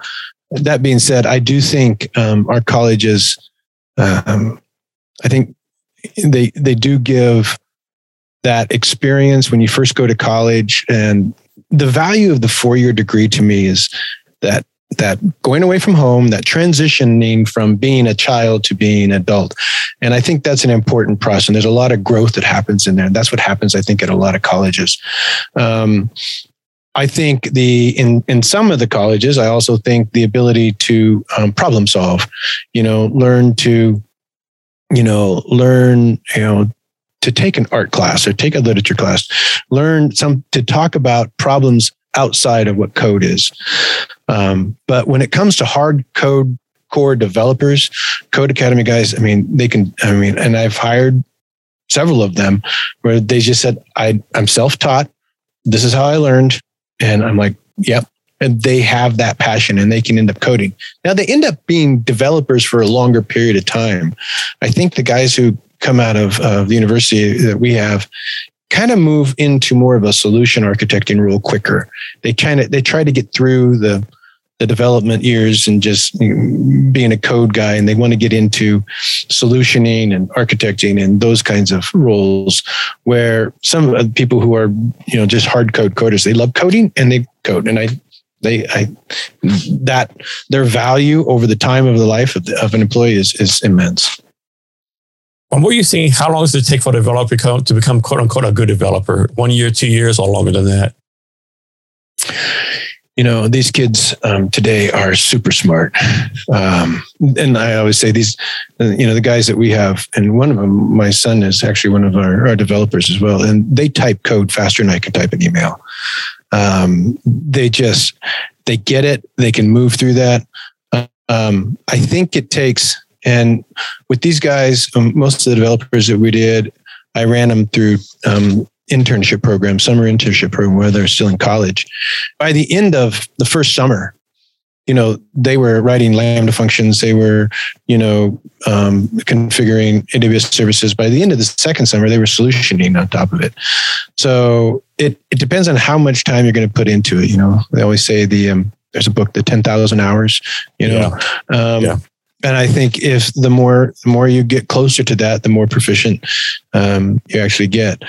that being said, I do think um, our colleges, um, I think they they do give that experience when you first go to college, and the value of the four year degree to me is that that going away from home, that transitioning from being a child to being an adult. And I think that's an important process. And there's a lot of growth that happens in there. And that's what happens, I think, at a lot of colleges. Um, I think the in in some of the colleges, I also think the ability to um, problem solve, you know, learn to, you know, learn, you know, to take an art class or take a literature class, learn some to talk about problems outside of what code is. Um, but when it comes to hard code core developers, Code Academy guys, I mean, they can. I mean, and I've hired several of them where they just said, I, I'm self taught. This is how I learned. And I'm like, yep. And they have that passion and they can end up coding. Now they end up being developers for a longer period of time. I think the guys who come out of the university that we have kind of move into more of a solution architecting role quicker. They kind of they try to get through the the development years and just being a code guy and they want to get into solutioning and architecting and those kinds of roles where some of the people who are you know just hard code coders they love coding and they code and i they i that their value over the time of the life of, the, of an employee is is immense From what you're seeing, how long does it take for a developer to become quote unquote a good developer? One year, two years, or longer than that? You know these kids um, today are super smart. Um, and i always say these you know the guys that we have and one of them my son is actually one of our, our developers as well and they type code faster than i can type an email. Um, they just they get it. They can move through that. Um, i think it takes and with these guys um, most of the developers that we did i ran them through um, internship program, summer internship program, where they're still in college. By the end of the first summer, you know, they were writing Lambda functions. They were, you know, um, configuring AWS services. By the end of the second summer, they were solutioning on top of it. So it, it depends on how much time you're going to put into it. You know, they always say the, um, there's a book, the 10,000 hours, you know, yeah. Um, yeah. And I think if the more the more you get closer to that, the more proficient um, you actually get.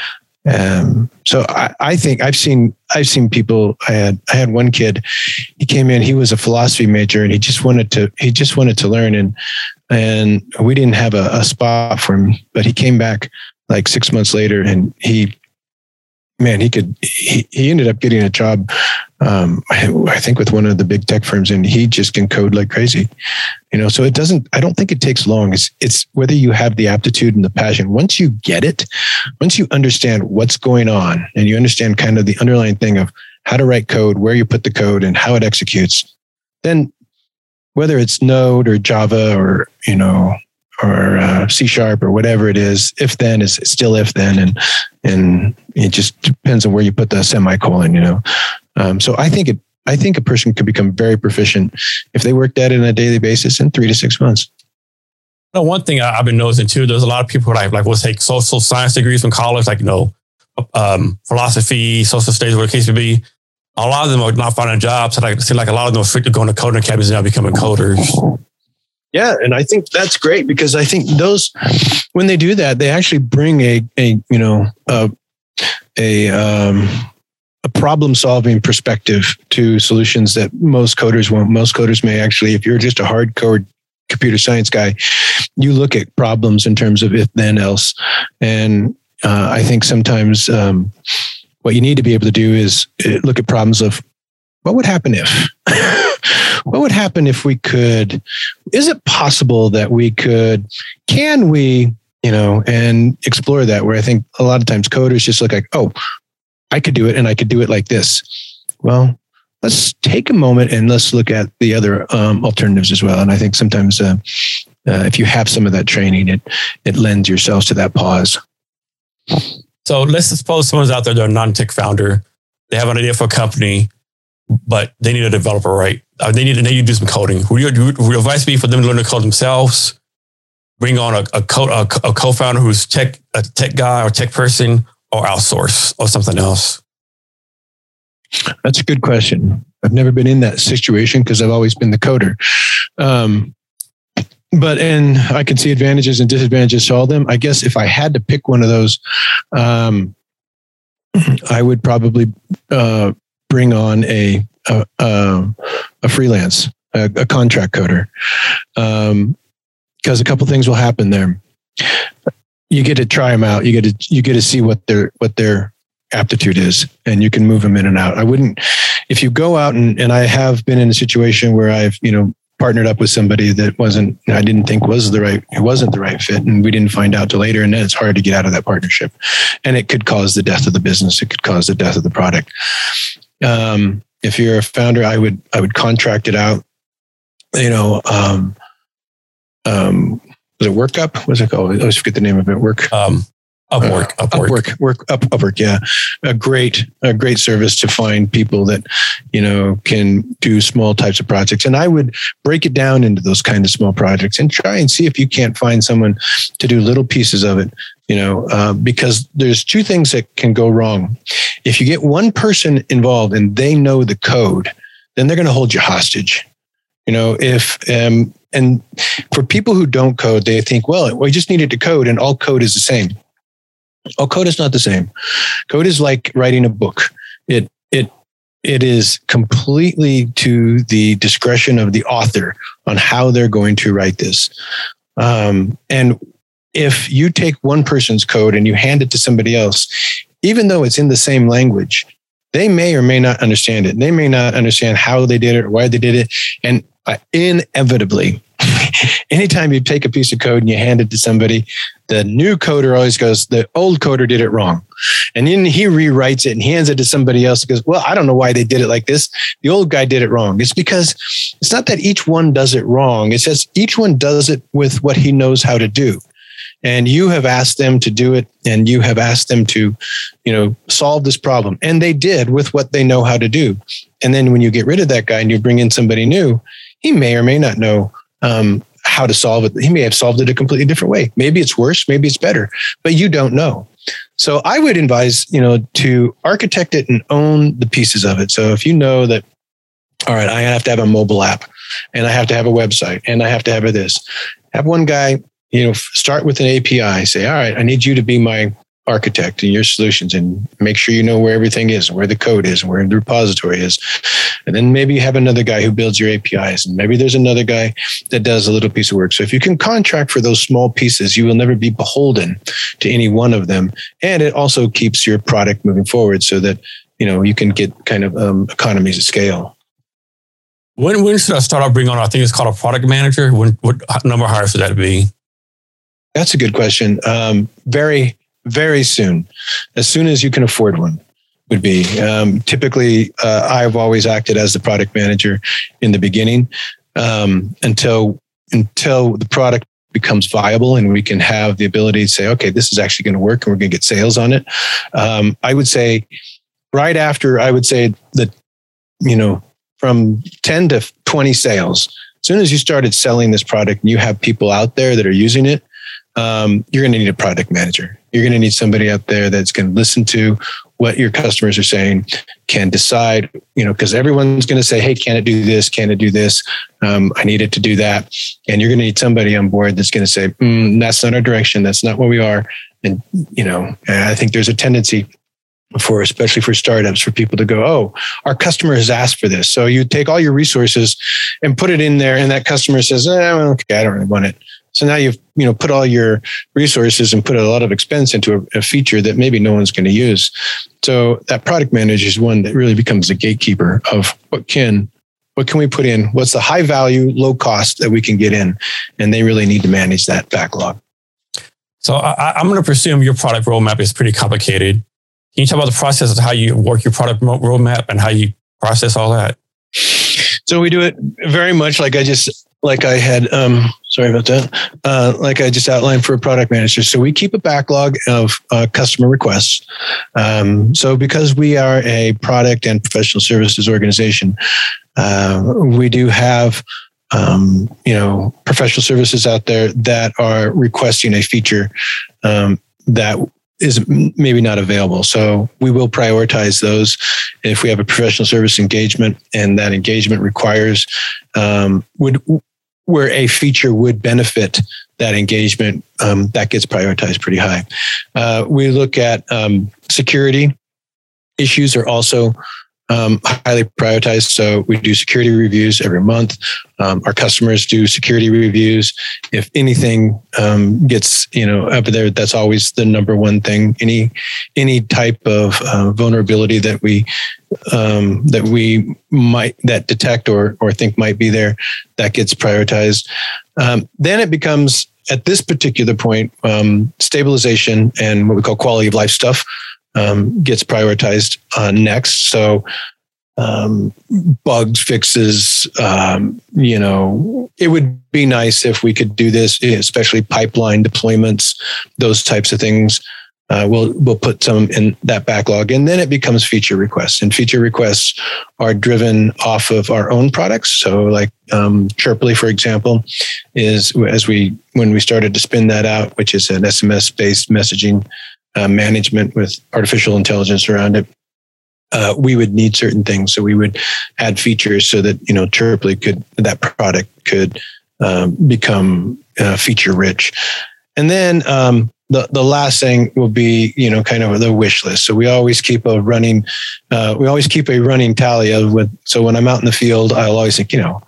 Um, so I, I, think I've seen I've seen people. I had I had one kid. He came in. He was a philosophy major, and he just wanted to he just wanted to learn. And and we didn't have a, a spot for him, but he came back like six months later, and he man, he could, he, he ended up getting a job, um, I think with one of the big tech firms and he just can code like crazy, you know, so it doesn't, I don't think it takes long. It's, it's whether you have the aptitude and the passion. Once you get it, once you understand what's going on and you understand kind of the underlying thing of how to write code, where you put the code and how it executes, then whether it's Node or Java or, you know, or uh, C sharp or whatever it is. If then is still if then, and and it just depends on where you put the semicolon. You know, um, so I think it. I think a person could become very proficient if they worked at it on a daily basis in three to six months. No, one thing I've been noticing too, there's a lot of people like like will take social science degrees from college, like you know, um, philosophy, social studies, whatever the case may be. A lot of them are not finding jobs. So like, seems like a lot of them are going to coding academies and now becoming coders. Yeah, and I think that's great because I think those when they do that, they actually bring a a you know a a um, a problem solving perspective to solutions that most coders won't. Most coders may actually, if you're just a hardcore computer science guy, you look at problems in terms of if then else, and uh, I think sometimes um, what you need to be able to do is uh, look at problems of what would happen if what would happen if we could is it possible that we could can we you know and explore that where i think a lot of times coders just look like oh i could do it and i could do it like this. Well let's take a moment and let's look at the other um, alternatives as well. And i think sometimes uh, uh, if you have some of that training it it lends yourselves to that pause. So let's suppose someone's out there they're a non-tech founder. They have an idea for a company but they need a developer, right? Uh, they need to, they need to do some coding. Would your, would your advice be for them to learn to code themselves? Bring on a, a, co, a, a co-founder who's tech, a tech guy or tech person or outsource or something else? That's a good question. I've never been in that situation because I've always been the coder. Um, but and I can see advantages and disadvantages to all of them. I guess if I had to pick one of those, um, I would probably uh, bring on a a, a, freelance, a, a, contract coder, because um, a couple things will happen there. You get to try them out. You get to you get to see what their what their aptitude is, and you can move them in and out. I wouldn't if you go out and and I have been in a situation where I've you know partnered up with somebody that wasn't I didn't think was the right it wasn't the right fit and we didn't find out till later and then it's hard to get out of that partnership and it could cause the death of the business it could cause the death of the product um, if you're a founder, I would I would contract it out. You know, um, um, was it workup? What's it called? I always forget the name of it. Work. Um, Upwork, uh, Upwork. Upwork, work, up, Upwork, yeah, a great, a great service to find people that, you know, can do small types of projects. And I would break it down into those kind of small projects and try and see if you can't find someone to do little pieces of it. You know, uh, because there's two things that can go wrong. If you get one person involved and they know the code, then they're going to hold you hostage. You know, if um, and for people who don't code, they think, well, we just needed to code, and all code is the same. Oh, code is not the same. Code is like writing a book. It it it is completely to the discretion of the author on how they're going to write this. Um, and if you take one person's code and you hand it to somebody else, even though it's in the same language, they may or may not understand it. They may not understand how they did it or why they did it. And uh, inevitably, anytime you take a piece of code and you hand it to somebody, the new coder always goes, the old coder did it wrong. And then he rewrites it and hands it to somebody else goes, well, I don't know why they did it like this. The old guy did it wrong. It's because it's not that each one does it wrong. It's just each one does it with what he knows how to do. And you have asked them to do it and you have asked them to, you know, solve this problem. And they did with what they know how to do. And then when you get rid of that guy and you bring in somebody new, he may or may not know um, how to solve it. He may have solved it a completely different way. Maybe it's worse, maybe it's better, but you don't know. So I would advise, you know, to architect it and own the pieces of it. So if you know that, all right, I have to have a mobile app and I have to have a website and I have to have a this, have one guy, you know, start with an API, say, all right, I need you to be my architect and your solutions and make sure you know where everything is, where the code is, where the repository is. And then maybe you have another guy who builds your APIs. And maybe there's another guy that does a little piece of work. So if you can contract for those small pieces, you will never be beholden to any one of them. And it also keeps your product moving forward so that, you know, you can get kind of um, economies of scale. When, when should I start out bringing on, I think it's called a product manager. When, what number hires should that be? That's a good question. Um, very, very soon, as soon as you can afford one would be. Um, typically, uh, I've always acted as the product manager in the beginning um, until until the product becomes viable and we can have the ability to say, okay, this is actually going to work and we're going to get sales on it. Um, I would say right after, I would say that, you know, from 10 to 20 sales, as soon as you started selling this product and you have people out there that are using it, um, you're going to need a product manager. You're going to need somebody out there that's going to listen to what your customers are saying, can decide, you know, because everyone's going to say, hey, can it do this? Can it do this? Um, I need it to do that. And you're going to need somebody on board that's going to say, mm, that's not our direction. That's not what we are. And, you know, I think there's a tendency for especially for startups for people to go oh our customer has asked for this so you take all your resources and put it in there and that customer says eh, okay i don't really want it so now you've you know put all your resources and put a lot of expense into a, a feature that maybe no one's going to use. So that product manager is one that really becomes the gatekeeper of what can what can we put in? What's the high value, low cost that we can get in? And they really need to manage that backlog. So I, am going to presume your product roadmap is pretty complicated. Can you talk about the process of how you work your product roadmap and how you process all that? So we do it very much like I just like I had, um, sorry about that, uh, like I just outlined for a product manager. So we keep a backlog of uh, customer requests. Um, so because we are a product and professional services organization, uh, we do have um, you know professional services out there that are requesting a feature um, that is maybe not available. So we will prioritize those. If we have a professional service engagement and that engagement requires um, would where a feature would benefit that engagement, um, that gets prioritized pretty high. Uh, we look at um, security issues are also um, highly prioritized. So we do security reviews every month. Um, our customers do security reviews. If anything um, gets you know up there, that's always the number one thing. Any any type of uh, vulnerability that we um, that we might that detect or or think might be there, that gets prioritized. Um, then it becomes at this particular point um, stabilization and what we call quality of life stuff um, gets prioritized uh, next. So um, bugs fixes. Um, you know, it would be nice if we could do this, especially pipeline deployments, those types of things. uh, we'll we'll put some in that backlog, and then it becomes feature requests. And feature requests are driven off of our own products. So, like um, Chirply, for example, is as we when we started to spin that out, which is an SMS based messaging uh, management with artificial intelligence around it. Uh, we would need certain things, so we would add features so that you know Chirply could that product could um, become uh, feature rich. And then um, the the last thing will be you know kind of the wish list. So we always keep a running uh, we always keep a running tally of with. So when I'm out in the field, I'll always think you know.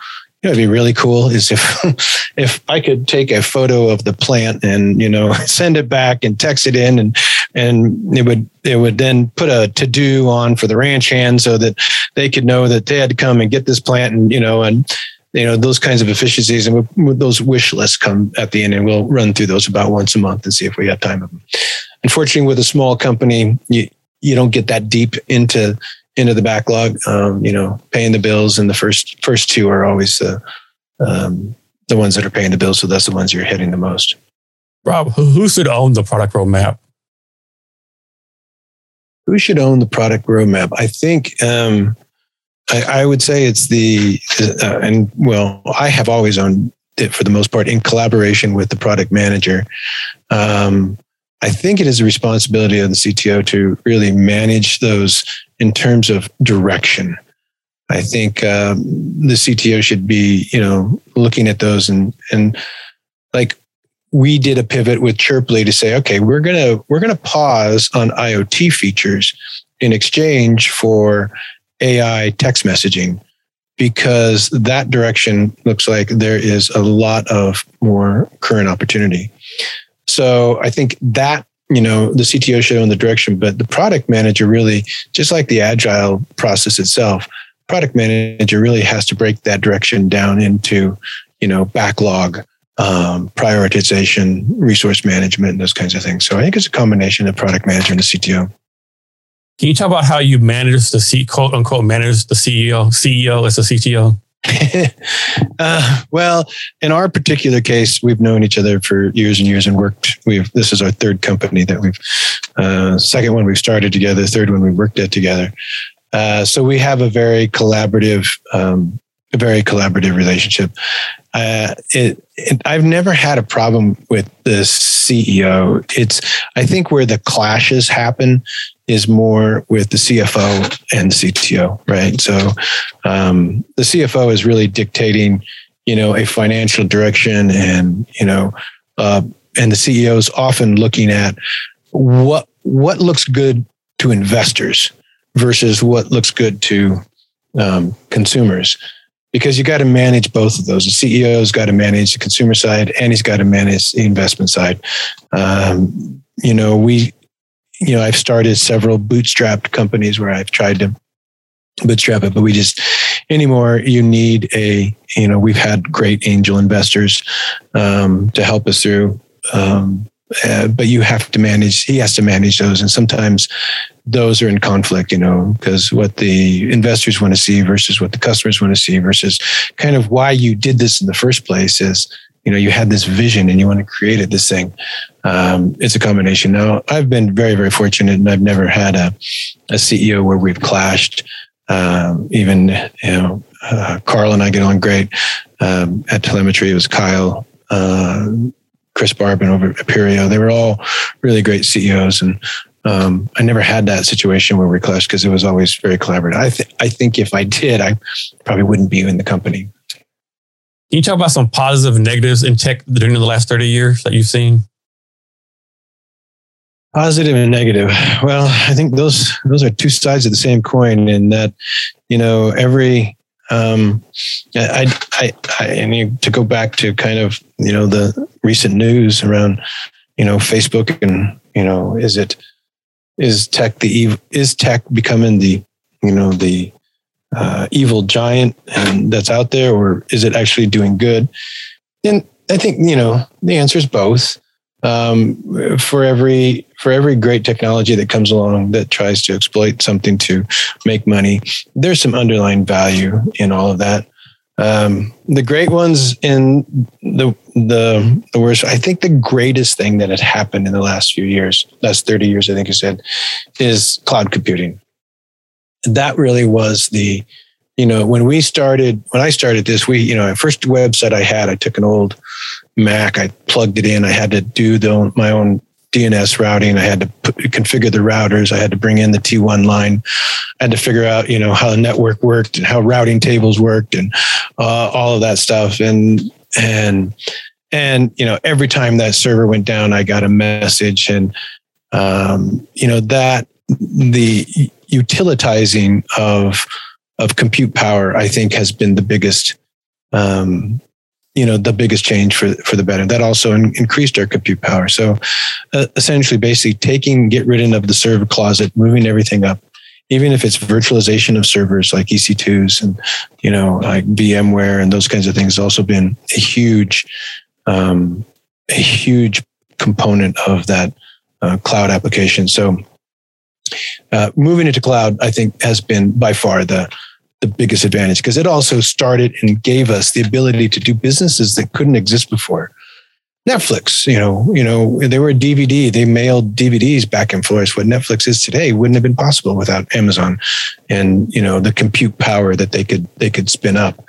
Know, it'd be really cool is if if I could take a photo of the plant and you know send it back and text it in and and it would it would then put a to do on for the ranch hand so that they could know that they had to come and get this plant and you know and you know those kinds of efficiencies and those wish lists come at the end and we'll run through those about once a month and see if we have time of them unfortunately with a small company you you don't get that deep into into the backlog. Um, you know paying the bills and the first first two are always the um, the ones that are paying the bills. So that's the ones you're hitting the most. Rob who should own the product roadmap? Who should own the product roadmap? I think um, I, I would say it's the, uh, and well, I have always owned it for the most part in collaboration with the product manager. Um, I think it is the responsibility of the CTO to really manage those in terms of direction. I think um, the CTO should be, you know, looking at those and and like we did a pivot with Chirply to say, okay, we're gonna we're gonna pause on IoT features in exchange for AI text messaging because that direction looks like there is a lot of more current opportunity. So I think that you know the CTO should own the direction, but the product manager really, just like the agile process itself, product manager really has to break that direction down into you know backlog, um, prioritization, resource management, those kinds of things. So I think it's a combination of product manager and the CTO. Can you talk about how you manage the C, quote unquote manage the CEO, CEO as a CTO? uh, well, in our particular case, we've known each other for years and years and worked. We've this is our third company that we've uh, second one we've started together, third one we've worked at together. Uh, so we have a very collaborative, um, a very collaborative relationship. Uh, it, it, I've never had a problem with the CEO. It's I think where the clashes happen is more with the CFO and the CTO, right? So um, the CFO is really dictating, you know, a financial direction, and you know, uh, and the CEO is often looking at what what looks good to investors versus what looks good to um, consumers because you got to manage both of those. The CEO's got to manage the consumer side and he's got to manage the investment side. Um, you know, we you know, I've started several bootstrapped companies where I've tried to bootstrap it, but we just anymore you need a you know we've had great angel investors um, to help us through. Um, uh, but you have to manage he has to manage those and sometimes those are in conflict you know because what the investors want to see versus what the customers want to see versus kind of why you did this in the first place is you know you had this vision and you want to create it this thing um, it's a combination now i've been very very fortunate and i've never had a, a ceo where we've clashed um, even you know uh, carl and i get on great um, at 2lemetry it was kyle uh, chris barbin over at Appirio. they were all really great ceos and um, I never had that situation where we clashed because it was always very collaborative. I, th- I think if I did, I probably wouldn't be in the company. Can you talk about some positives and negatives in tech during the last 30 years that you've seen? Positive and negative. Well, I think those those are two sides of the same coin in that, you know, every um, I, I, I, and you, to go back to kind of, you know, the recent news around, you know, Facebook and, you know, is it, is tech the, is tech becoming the, you know, the uh, evil giant and that's out there, or is it actually doing good? And I think you know the answer is both. Um, for every for every great technology that comes along that tries to exploit something to make money, there's some underlying value in all of that. Um, the great ones in the the the worst. I think the greatest thing that had happened in the last few years, last thirty years, I think you said, is cloud computing. That really was the, you know, when we started, when I started this, we, you know, first website I had, I took an old Mac, I plugged it in, I had to do the, my own DNS routing. I had to put, configure the routers. I had to bring in the T1 line. I had to figure out, you know, how the network worked and how routing tables worked and uh, all of that stuff. And and and you know, every time that server went down, I got a message. And um, you know that the utilitizing of of compute power, I think, has been the biggest um, you know the biggest change for for the better. That also in, increased our compute power. So uh, essentially basically taking get rid of the server closet moving everything up even if it's virtualization of servers like ec2s and you know like vmware and those kinds of things has also been a huge um, a huge component of that uh, cloud application. So uh, moving into cloud i think has been by far the the biggest advantage because it also started and gave us the ability to do businesses that couldn't exist before. Netflix, you know, you know, they were a DVD. They mailed DVDs back and forth. What Netflix is today wouldn't have been possible without Amazon, and you know the compute power that they could they could spin up.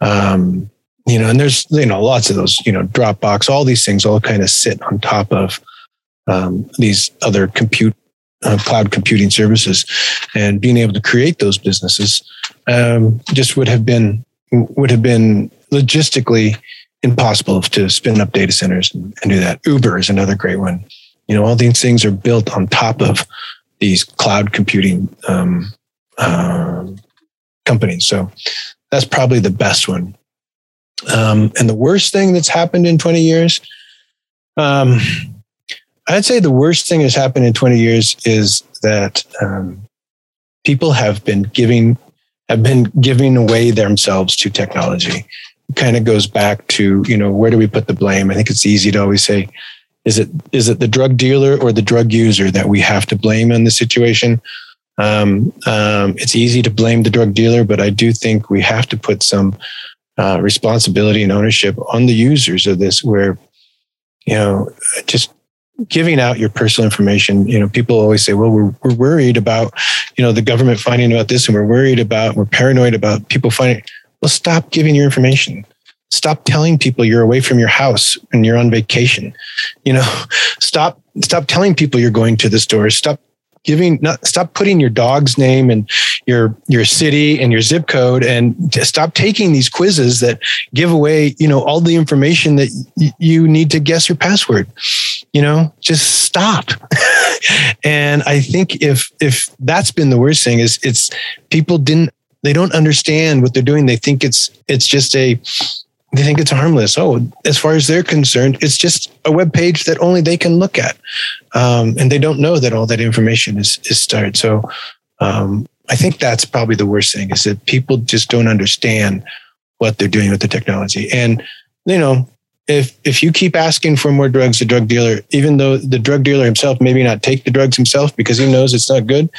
Um, you know, and there's you know lots of those. You know, Dropbox, all these things all kind of sit on top of um, these other compute uh, cloud computing services, and being able to create those businesses um, just would have been would have been logistically impossible to spin up data centers and, and, do that. Uber is another great one. You know, all these things are built on top of these cloud computing um, um, companies. So that's probably the best one. Um, and the worst thing that's happened in 20 years, um, I'd say the worst thing that's happened in 20 years is that um, people have been giving have been giving away themselves to technology. It kind of goes back to, you know, where do we put the blame? I think it's easy to always say, is it is it the drug dealer or the drug user that we have to blame in the situation? Um, um, it's easy to blame the drug dealer, but I do think we have to put some uh, responsibility and ownership on the users of this, where you know, just giving out your personal information, you know, people always say, well, we're, we're worried about, you know, the government finding about this and we're worried about, we're paranoid about people finding, well, stop giving your information. Stop telling people you're away from your house and you're on vacation. You know, stop, stop telling people you're going to the store. Stop giving not stop putting your dog's name and your your city and your zip code and stop taking these quizzes that give away you know all the information that y- you need to guess your password you know just stop and i think if if that's been the worst thing is it's people didn't they don't understand what they're doing they think it's it's just a they think it's harmless. Oh, as far as they're concerned, it's just a web page that only they can look at, um, and they don't know that all that information is is started. So, um, I think that's probably the worst thing is that people just don't understand what they're doing with the technology. And you know, if if you keep asking for more drugs, the drug dealer, even though the drug dealer himself maybe not take the drugs himself because he knows it's not good,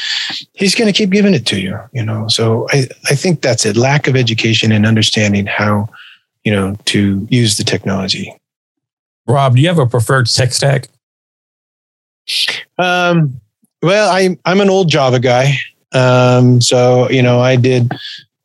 he's going to keep giving it to you. You know, so I I think that's it. Lack of education and understanding how you know, to use the technology. Rob, do you have a preferred tech stack? Um, well, I, I'm an old Java guy. Um, so, you know, I did,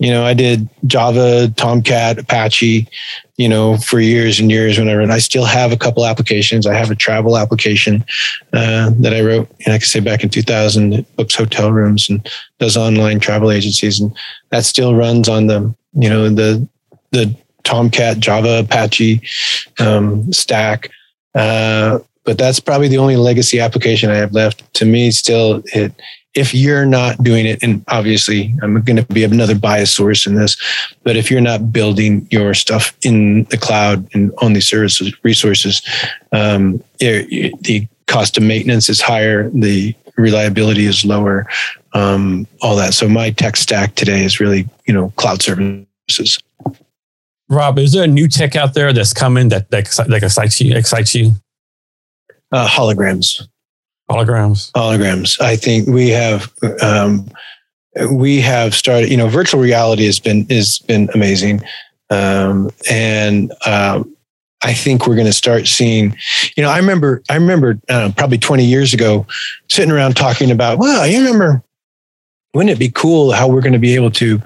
you know, I did Java, Tomcat, Apache, you know, for years and years, whenever. And I still have a couple applications. I have a travel application uh, that I wrote, and I can say back in 2000, it books hotel rooms and does online travel agencies. And that still runs on the, you know, the, the Tomcat, Java, Apache um, stack. Uh, but that's probably the only legacy application I have left. To me, still, it, if you're not doing it, and obviously I'm going to be another bias source in this, but if you're not building your stuff in the cloud and on these services resources, um, it, the cost of maintenance is higher, the reliability is lower, um, all that. So my tech stack today is really, you know, cloud services. Rob, is there a new tech out there that's coming that that, that excites you? Excites you? Uh, holograms. Holograms. Holograms. I think we have um, we have started. You know, virtual reality has been has been amazing. Um, and um, I think we're going to start seeing, you know, I remember, I remember uh, probably 20 years ago sitting around talking about, well, you remember, wouldn't it be cool how we're going to be able to,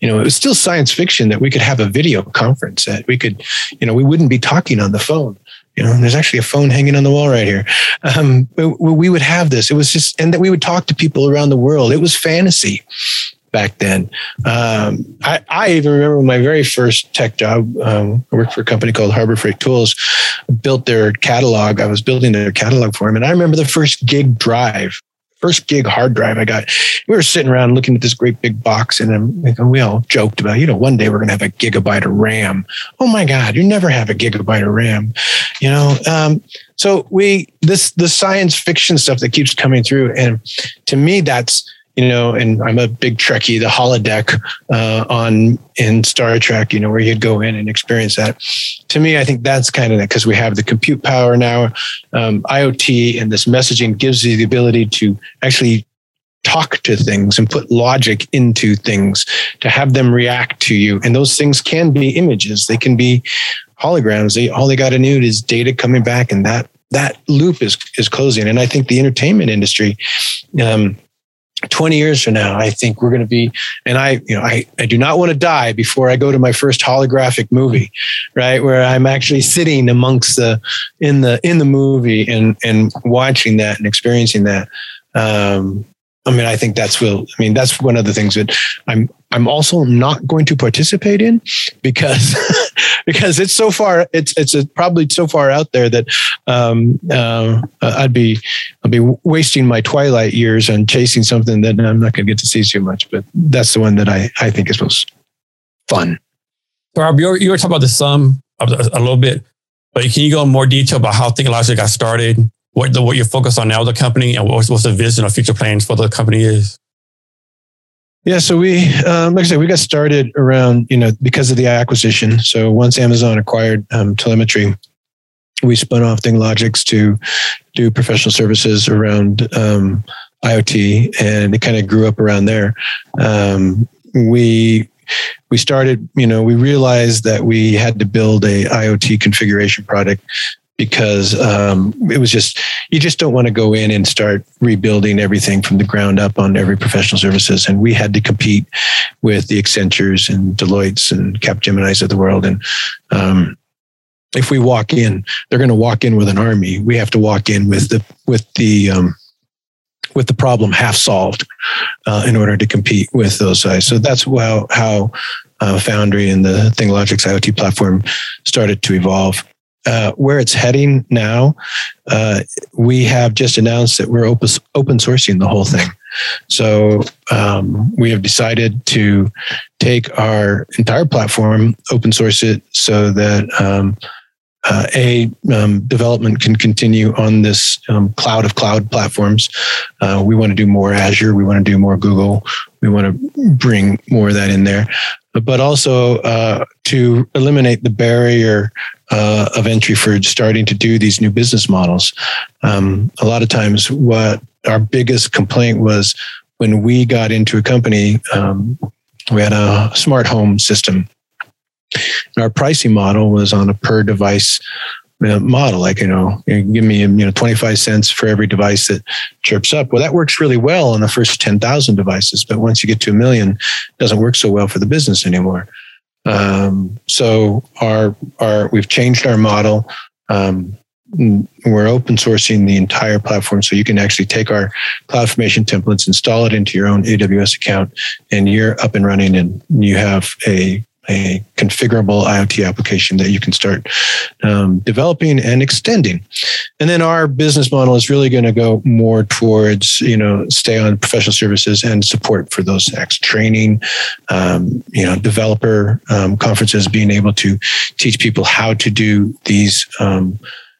you know, it was still science fiction that we could have a video conference that we could, you know, we wouldn't be talking on the phone. You know, there's actually a phone hanging on the wall right here. Um, we would have this. It was just, and that we would talk to people around the world. It was fantasy back then. Um, I, I, even remember my very first tech job. Um, I worked for a company called Harbor Freight Tools, built their catalog. I was building their catalog for them. And I remember the first gig drive, first gig hard drive I got. We were sitting around looking at this great big box and we all joked about, you know, one day we're going to have a gigabyte of RAM. Oh my God, you never have a gigabyte of RAM, you know? Um, so we, this, the science fiction stuff that keeps coming through. And to me, that's, you know, and I'm a big Trekkie, the holodeck uh, on in Star Trek, you know, where you'd go in and experience that. To me, I think that's kind of that because we have the compute power now. Um, IoT and this messaging gives you the ability to actually talk to things and put logic into things to have them react to you. And those things can be images, they can be holograms. They, all they got to need is data coming back, and that that loop is is closing. And I think the entertainment industry. Um, 20 years from now, I think we're going to be, and I, you know, I, I do not want to die before I go to my first holographic movie, right? Where I'm actually sitting amongst the, in the, in the movie and, and watching that and experiencing that. Um, I mean, I think that's will. I mean, that's one of the things that I'm. I'm also not going to participate in because because it's so far. It's it's probably so far out there that um, uh, I'd be I'd be wasting my twilight years on chasing something that I'm not going to get to see too much. But that's the one that I I think is most fun. Rob, you were, you were talking about the sum a, little bit, but can you go in more detail about how ThingLogix got started? What the what you're focused on now, the company, and what's, what's the vision or future plans for the company is? Yeah, so we, um, like I said, we got started around, you know, because of the acquisition. So once Amazon acquired um, 2lemetry, we spun off ThingLogix to do professional services around um, IoT, and it kind of grew up around there. Um, we we started, you know, we realized that we had to build a IoT configuration product because um, it was just you just don't want to go in and start rebuilding everything from the ground up on every professional services. And we had to compete with the accentures and deloittes and capgeminis of the world. And um, if we walk in they're going to walk in with an army. We have to walk in with the with the um, with the problem half solved uh, in order to compete with those guys. So that's how how uh, foundry and the ThingLogix iot platform started to evolve uh, where it's heading now, uh, we have just announced that we're open, open sourcing the whole thing. So um, we have decided to take our entire platform, open source it so that um, uh, a um, development can continue on this um, cloud of cloud platforms. Uh, we want to do more Azure. We want to do more Google. We want to bring more of that in there, but also uh, to eliminate the barrier uh, of entry for starting to do these new business models. Um, a lot of times, what our biggest complaint was when we got into a company, um, we had a smart home system. Our pricing model was on a per device model, like you know, give me you know twenty five cents for every device that chirps up. Well, that works really well on the first ten thousand devices, but once you get to a million, it doesn't work so well for the business anymore. Um, so our our we've changed our model. Um, we're open sourcing the entire platform, so you can actually take our CloudFormation templates, install it into your own AWS account, and you're up and running, and you have a a configurable IoT application that you can start um, developing and extending. And then our business model is really going to go more towards, you know, stay on professional services and support for those acts, training, um, you know, developer um, conferences, being able to teach people how to do these, um,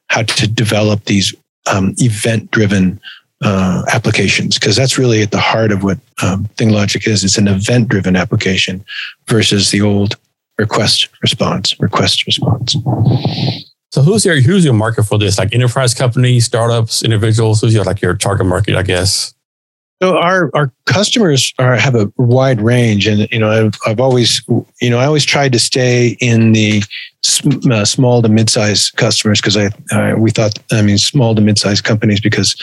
how to develop these um, event driven uh, applications because that's really at the heart of what um, ThingLogix is. It's an event driven application versus the old request response, request response. So who's your who's your market for this? Like enterprise companies, startups, individuals? Who's your like your target market? I guess. So our our customers are have a wide range, and you know I've I've always you know I always tried to stay in the sm- uh, small to mid-sized customers because I uh, we thought I mean small to mid-sized companies because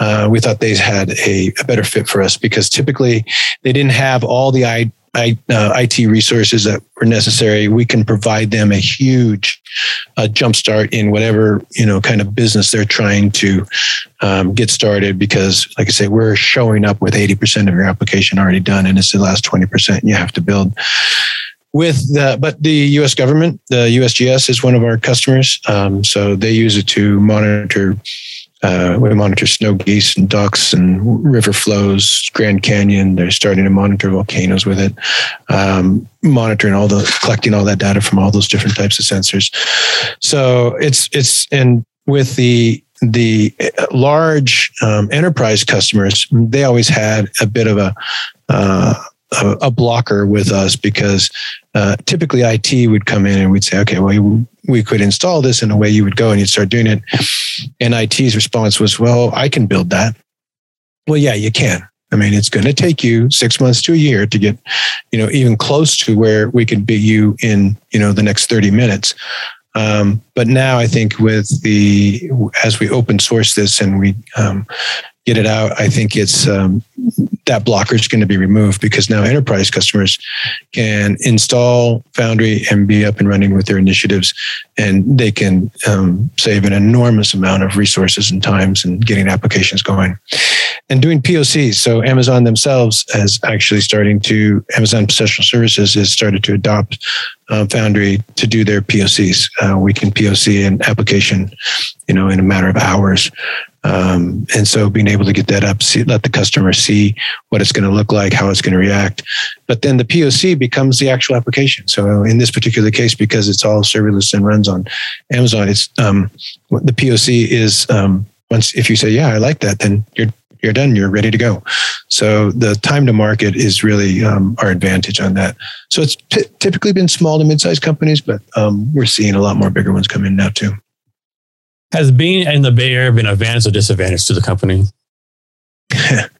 uh, we thought they had a, a better fit for us because typically they didn't have all the I, I, uh, IT resources that were necessary. We can provide them a huge uh, jumpstart in whatever you know kind of business they're trying to um, get started. Because, like I say, we're showing up with eighty percent of your application already done, and it's the last twenty percent you have to build. With the, but the U.S. government, the USGS is one of our customers, um, so they use it to monitor uh, we monitor snow geese and ducks and river flows, Grand Canyon. They're starting to monitor volcanoes with it, um, monitoring all the collecting all that data from all those different types of sensors. So it's it's and with the the large um, enterprise customers, they always had a bit of a uh, a, a blocker with us because uh, typically IT would come in and we'd say, okay, well, we could install this in a way you would go and you'd start doing it. And IT's response was, well, I can build that. Well, yeah, you can. I mean, it's going to take you six months to a year to get, you know, even close to where we could be you in, you know, the next 30 minutes. Um, but now I think with the, as we open source this and we um, get it out, I think it's um, that blocker is going to be removed because now enterprise customers can install Foundry and be up and running with their initiatives, and they can um, save an enormous amount of resources and times and getting applications going. And doing POCs. So Amazon themselves is actually starting to Amazon Professional Services has started to adopt um, Foundry to do their POCs. Uh, we can POC an application, you know, in a matter of hours. Um, and so being able to get that up, see, let the customer see what it's going to look like, how it's going to react. But then the POC becomes the actual application. So in this particular case, because it's all serverless and runs on Amazon, it's um, the POC is um, once if you say, yeah, I like that, then you're you're done. You're ready to go. So the time to market is really um, our advantage on that. So it's t- typically been small to mid-sized companies, but um, we're seeing a lot more bigger ones come in now too. Has being in the Bay Area been an advantage or disadvantage to the company? it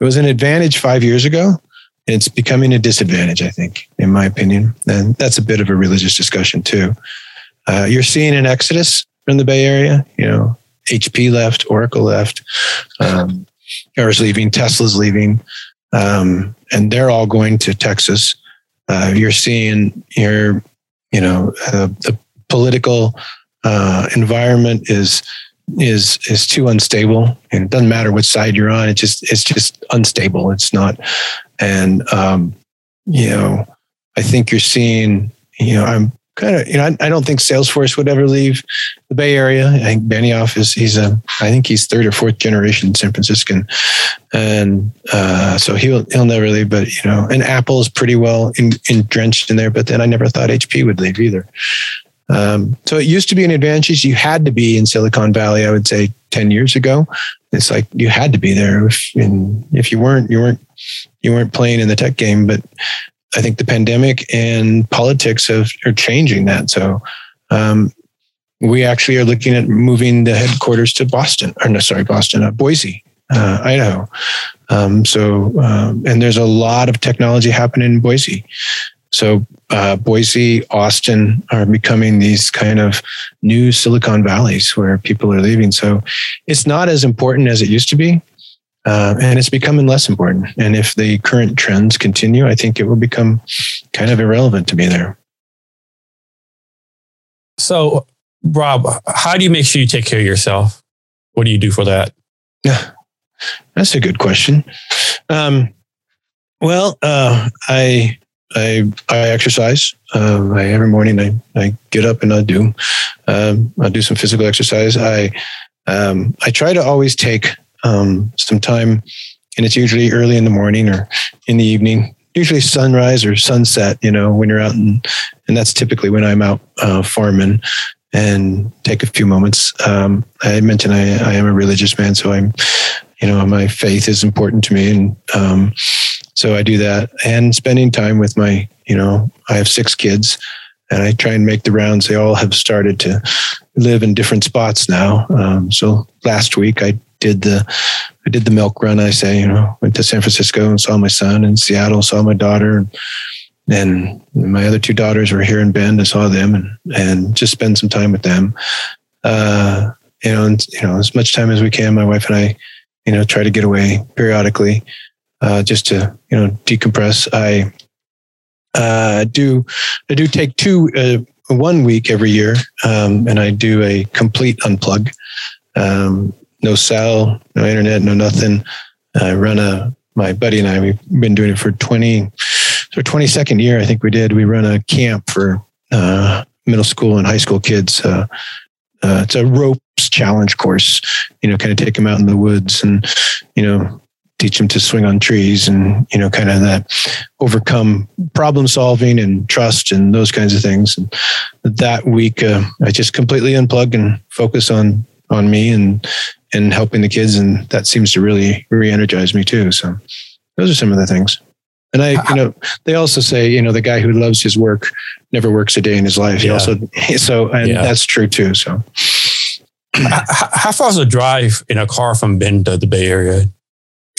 was an advantage five years ago. It's becoming a disadvantage, I think, in my opinion. And that's a bit of a religious discussion too. Uh, you're seeing an exodus from the Bay Area. You know, HP left, Oracle left, um, leaving, Tesla's leaving, um, and they're all going to Texas. Uh, you're seeing your, you know, uh, the political uh, environment is is is too unstable. And it doesn't matter which side you're on. It just it's just unstable. It's not and um you know i think you're seeing you know i'm kind of you know I, I, don't think salesforce would ever leave the bay area. I think benioff is he's a i think he's third or fourth generation san franciscan. And uh, so he'll he'll never leave but you know and apple is pretty well in, drenched in there but then i never thought hp would leave either um, so it used to be an advantage. You had to be in Silicon Valley, I would say 10 years ago. It's like you had to be there. If, if you weren't, you weren't, you weren't playing in the tech game. But I think the pandemic and politics have, are changing that. So um, we actually are looking at moving the headquarters to Boston, or no, sorry, Boston, uh, Boise, uh, Idaho. Um, so, um, and there's a lot of technology happening in Boise. So uh, Boise, Austin are becoming these kind of new Silicon Valleys where people are leaving. So it's not as important as it used to be. Uh, and it's becoming less important. And if the current trends continue, I think it will become kind of irrelevant to be there. So, Rob, how do you make sure you take care of yourself? What do you do for that? Yeah, that's a good question. Um, well, uh, I I I exercise. Um, I every morning I, I get up and I do um, I do some physical exercise. I um, I try to always take um, some time, and it's usually early in the morning or in the evening. Usually sunrise or sunset. You know when you're out and and that's typically when I'm out uh, farming and take a few moments. Um, I mentioned I, I am a religious man, so I'm you know my faith is important to me and um, so I do that and spending time with my, you know, I have six kids and I try and make the rounds. They all have started to live in different spots now. Um, so last week I did the, I did the milk run. I say, you know, went to San Francisco and saw my son in Seattle, saw my daughter. And, and my other two daughters were here in Bend. I saw them and, and just spend some time with them. Uh, you know, and, you know, as much time as we can, my wife and I, you know, try to get away periodically, uh, just to, you know, decompress. I, uh, do, I do take two, uh, one week every year, um, and I do a complete unplug. Um, no cell, no internet, no nothing. I run a, my buddy and I, we've been doing it for 20, so 22nd year, I think we did. We run a camp for uh, middle school and high school kids. Uh, uh, it's a ropes challenge course, you know, kind of take them out in the woods and, you know, teach them to swing on trees and, you know, kind of that overcome problem solving and trust and those kinds of things. And that week, uh, I just completely unplug and focus on, on me and, and helping the kids. And that seems to really re-energize me too. So those are some of the things. And I, you know, they also say, you know, the guy who loves his work never works a day in his life. He Yeah. also, so, and Yeah. that's true too. So How, how far is the drive in a car from Bend to the Bay Area?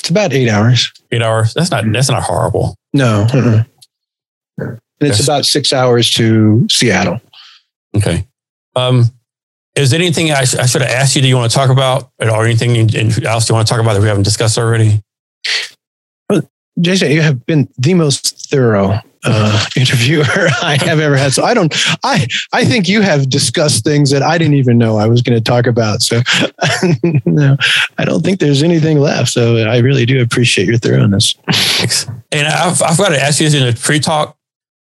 It's about eight hours. Eight hours. That's not. That's not horrible. No. uh-uh. And it's Yes. about six hours to Seattle. Okay. Um, is there anything I, sh- I should have asked you that you want to talk about, or anything else you want to talk about that we haven't discussed already? Jason, you have been the most thorough uh, interviewer I have ever had. So I don't, I, I think you have discussed things that I didn't even know I was going to talk about. So no, I don't think there's anything left. So I really do appreciate your thoroughness. Thanks. And I've, I've got to ask you this in a pre-talk,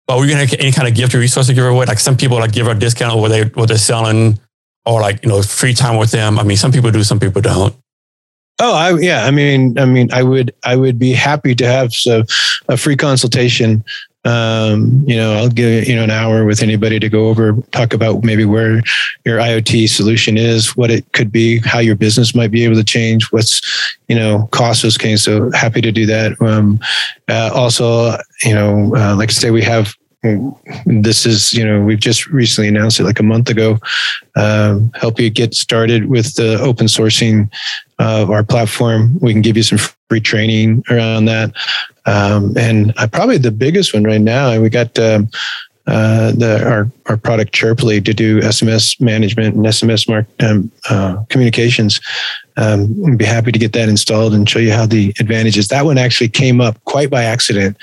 but we're gonna any kind of gift or resource to give away. Like some people like give a discount or what they what they're selling, or like you know free time with them. I mean, some people do, some people don't. Oh, I, yeah. I mean, I mean, I would, I would be happy to have so, a free consultation. Um, you know, I'll give you know an hour with anybody to go over, talk about maybe where your IoT solution is, what it could be, how your business might be able to change, what's you know costs those kinds. So happy to do that. Um, uh, also, you know, uh, like I say, we have. This is, you know, we've just recently announced it like a month ago. Um, help you get started with the open sourcing of our platform. We can give you some free training around that. Um, and probably the biggest one right now, we got um, uh, the our our product Chirply to do SMS management and SMS mark um, uh, communications. Um, I'd be happy to get that installed and show you how the advantages. That one actually came up quite by accident.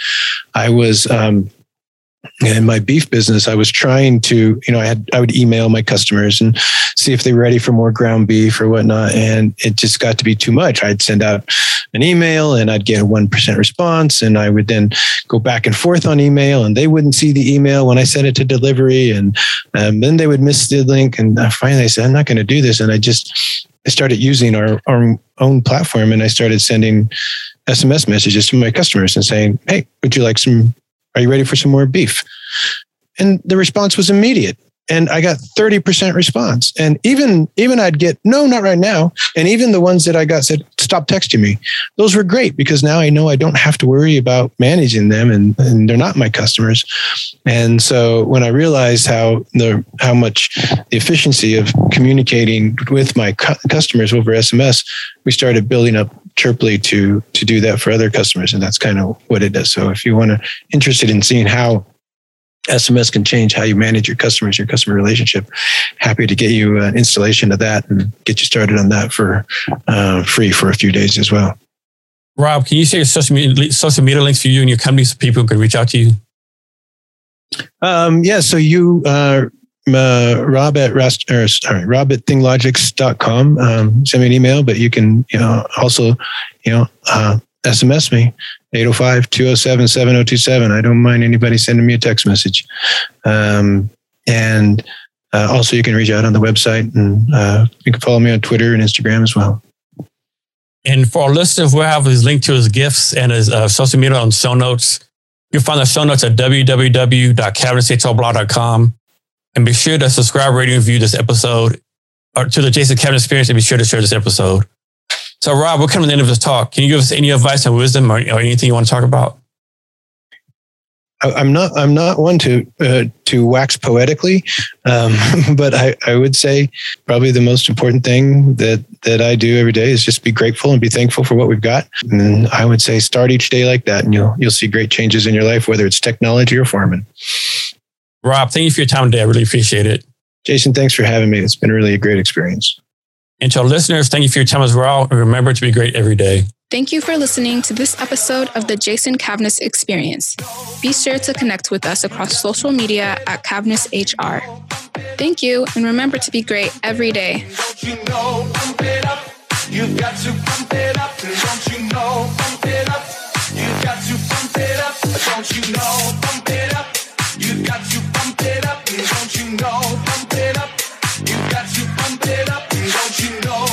I was um, in my beef business, I was trying to, you know, I had I would email my customers and see if they were ready for more ground beef or whatnot, and it just got to be too much. I'd send out an email and I'd get a one percent response, and I would then go back and forth on email, and they wouldn't see the email when I sent it to delivery, and um, then they would miss the link, and finally I said, I'm not going to do this, and I just I started using our, our own platform, and I started sending SMS messages to my customers and saying, Hey, would you like some are you ready for some more beef? And the response was immediate. And I got 30% response. And even even I'd get, no, not right now. And even the ones that I got said, stop texting me. Those were great because now I know I don't have to worry about managing them and, and they're not my customers. And so when I realized how the how much the efficiency of communicating with my cu- customers over SMS, we started building up Chirply to to do that for other customers, and that's kind of what it does. So if you want to interested in seeing how SMS can change how you manage your customers, your customer relationship, happy to get you an installation of that and get you started on that for uh, free for a few days as well. Rob, can you share your social media, social media links for you and your company so people can reach out to you? Um, yeah, so you, uh, uh, Rob at rest, or sorry, Rob at thinglogix.com. Um, send me an email, but you can, you know, also, you know, uh, SMS me 805 207 7027. I don't mind anybody sending me a text message. Um, and uh, also, you can reach out on the website and uh, you can follow me on Twitter and Instagram as well. And for our listeners, we'll have his link to his gifts and his uh, social media on show notes. You'll find the show notes at www.cabinetsatoblog.com. And be sure to subscribe, rate, and review this episode or to the Jason Cavness Experience and be sure to share this episode. So, Rob, we're coming to the end of this talk. Can you give us any advice and wisdom or, or anything you want to talk about? I, am not I'm not one to uh, to wax poetically, um, but I, I would say probably the most important thing that that I do every day is just be grateful and be thankful for what we've got. And I would say start each day like that, and you'll you'll see great changes in your life, whether it's technology or farming. Rob, thank you for your time today. I really appreciate it. Jason, thanks for having me. It's been really a great experience. And to our listeners, thank you for your time as well. And remember to be great every day. Thank you for listening to this episode of the Jason Cavness Experience. Be sure to connect with us across social media at Cavness HR. Thank you, and remember to be great every day. You got to pump it up you know.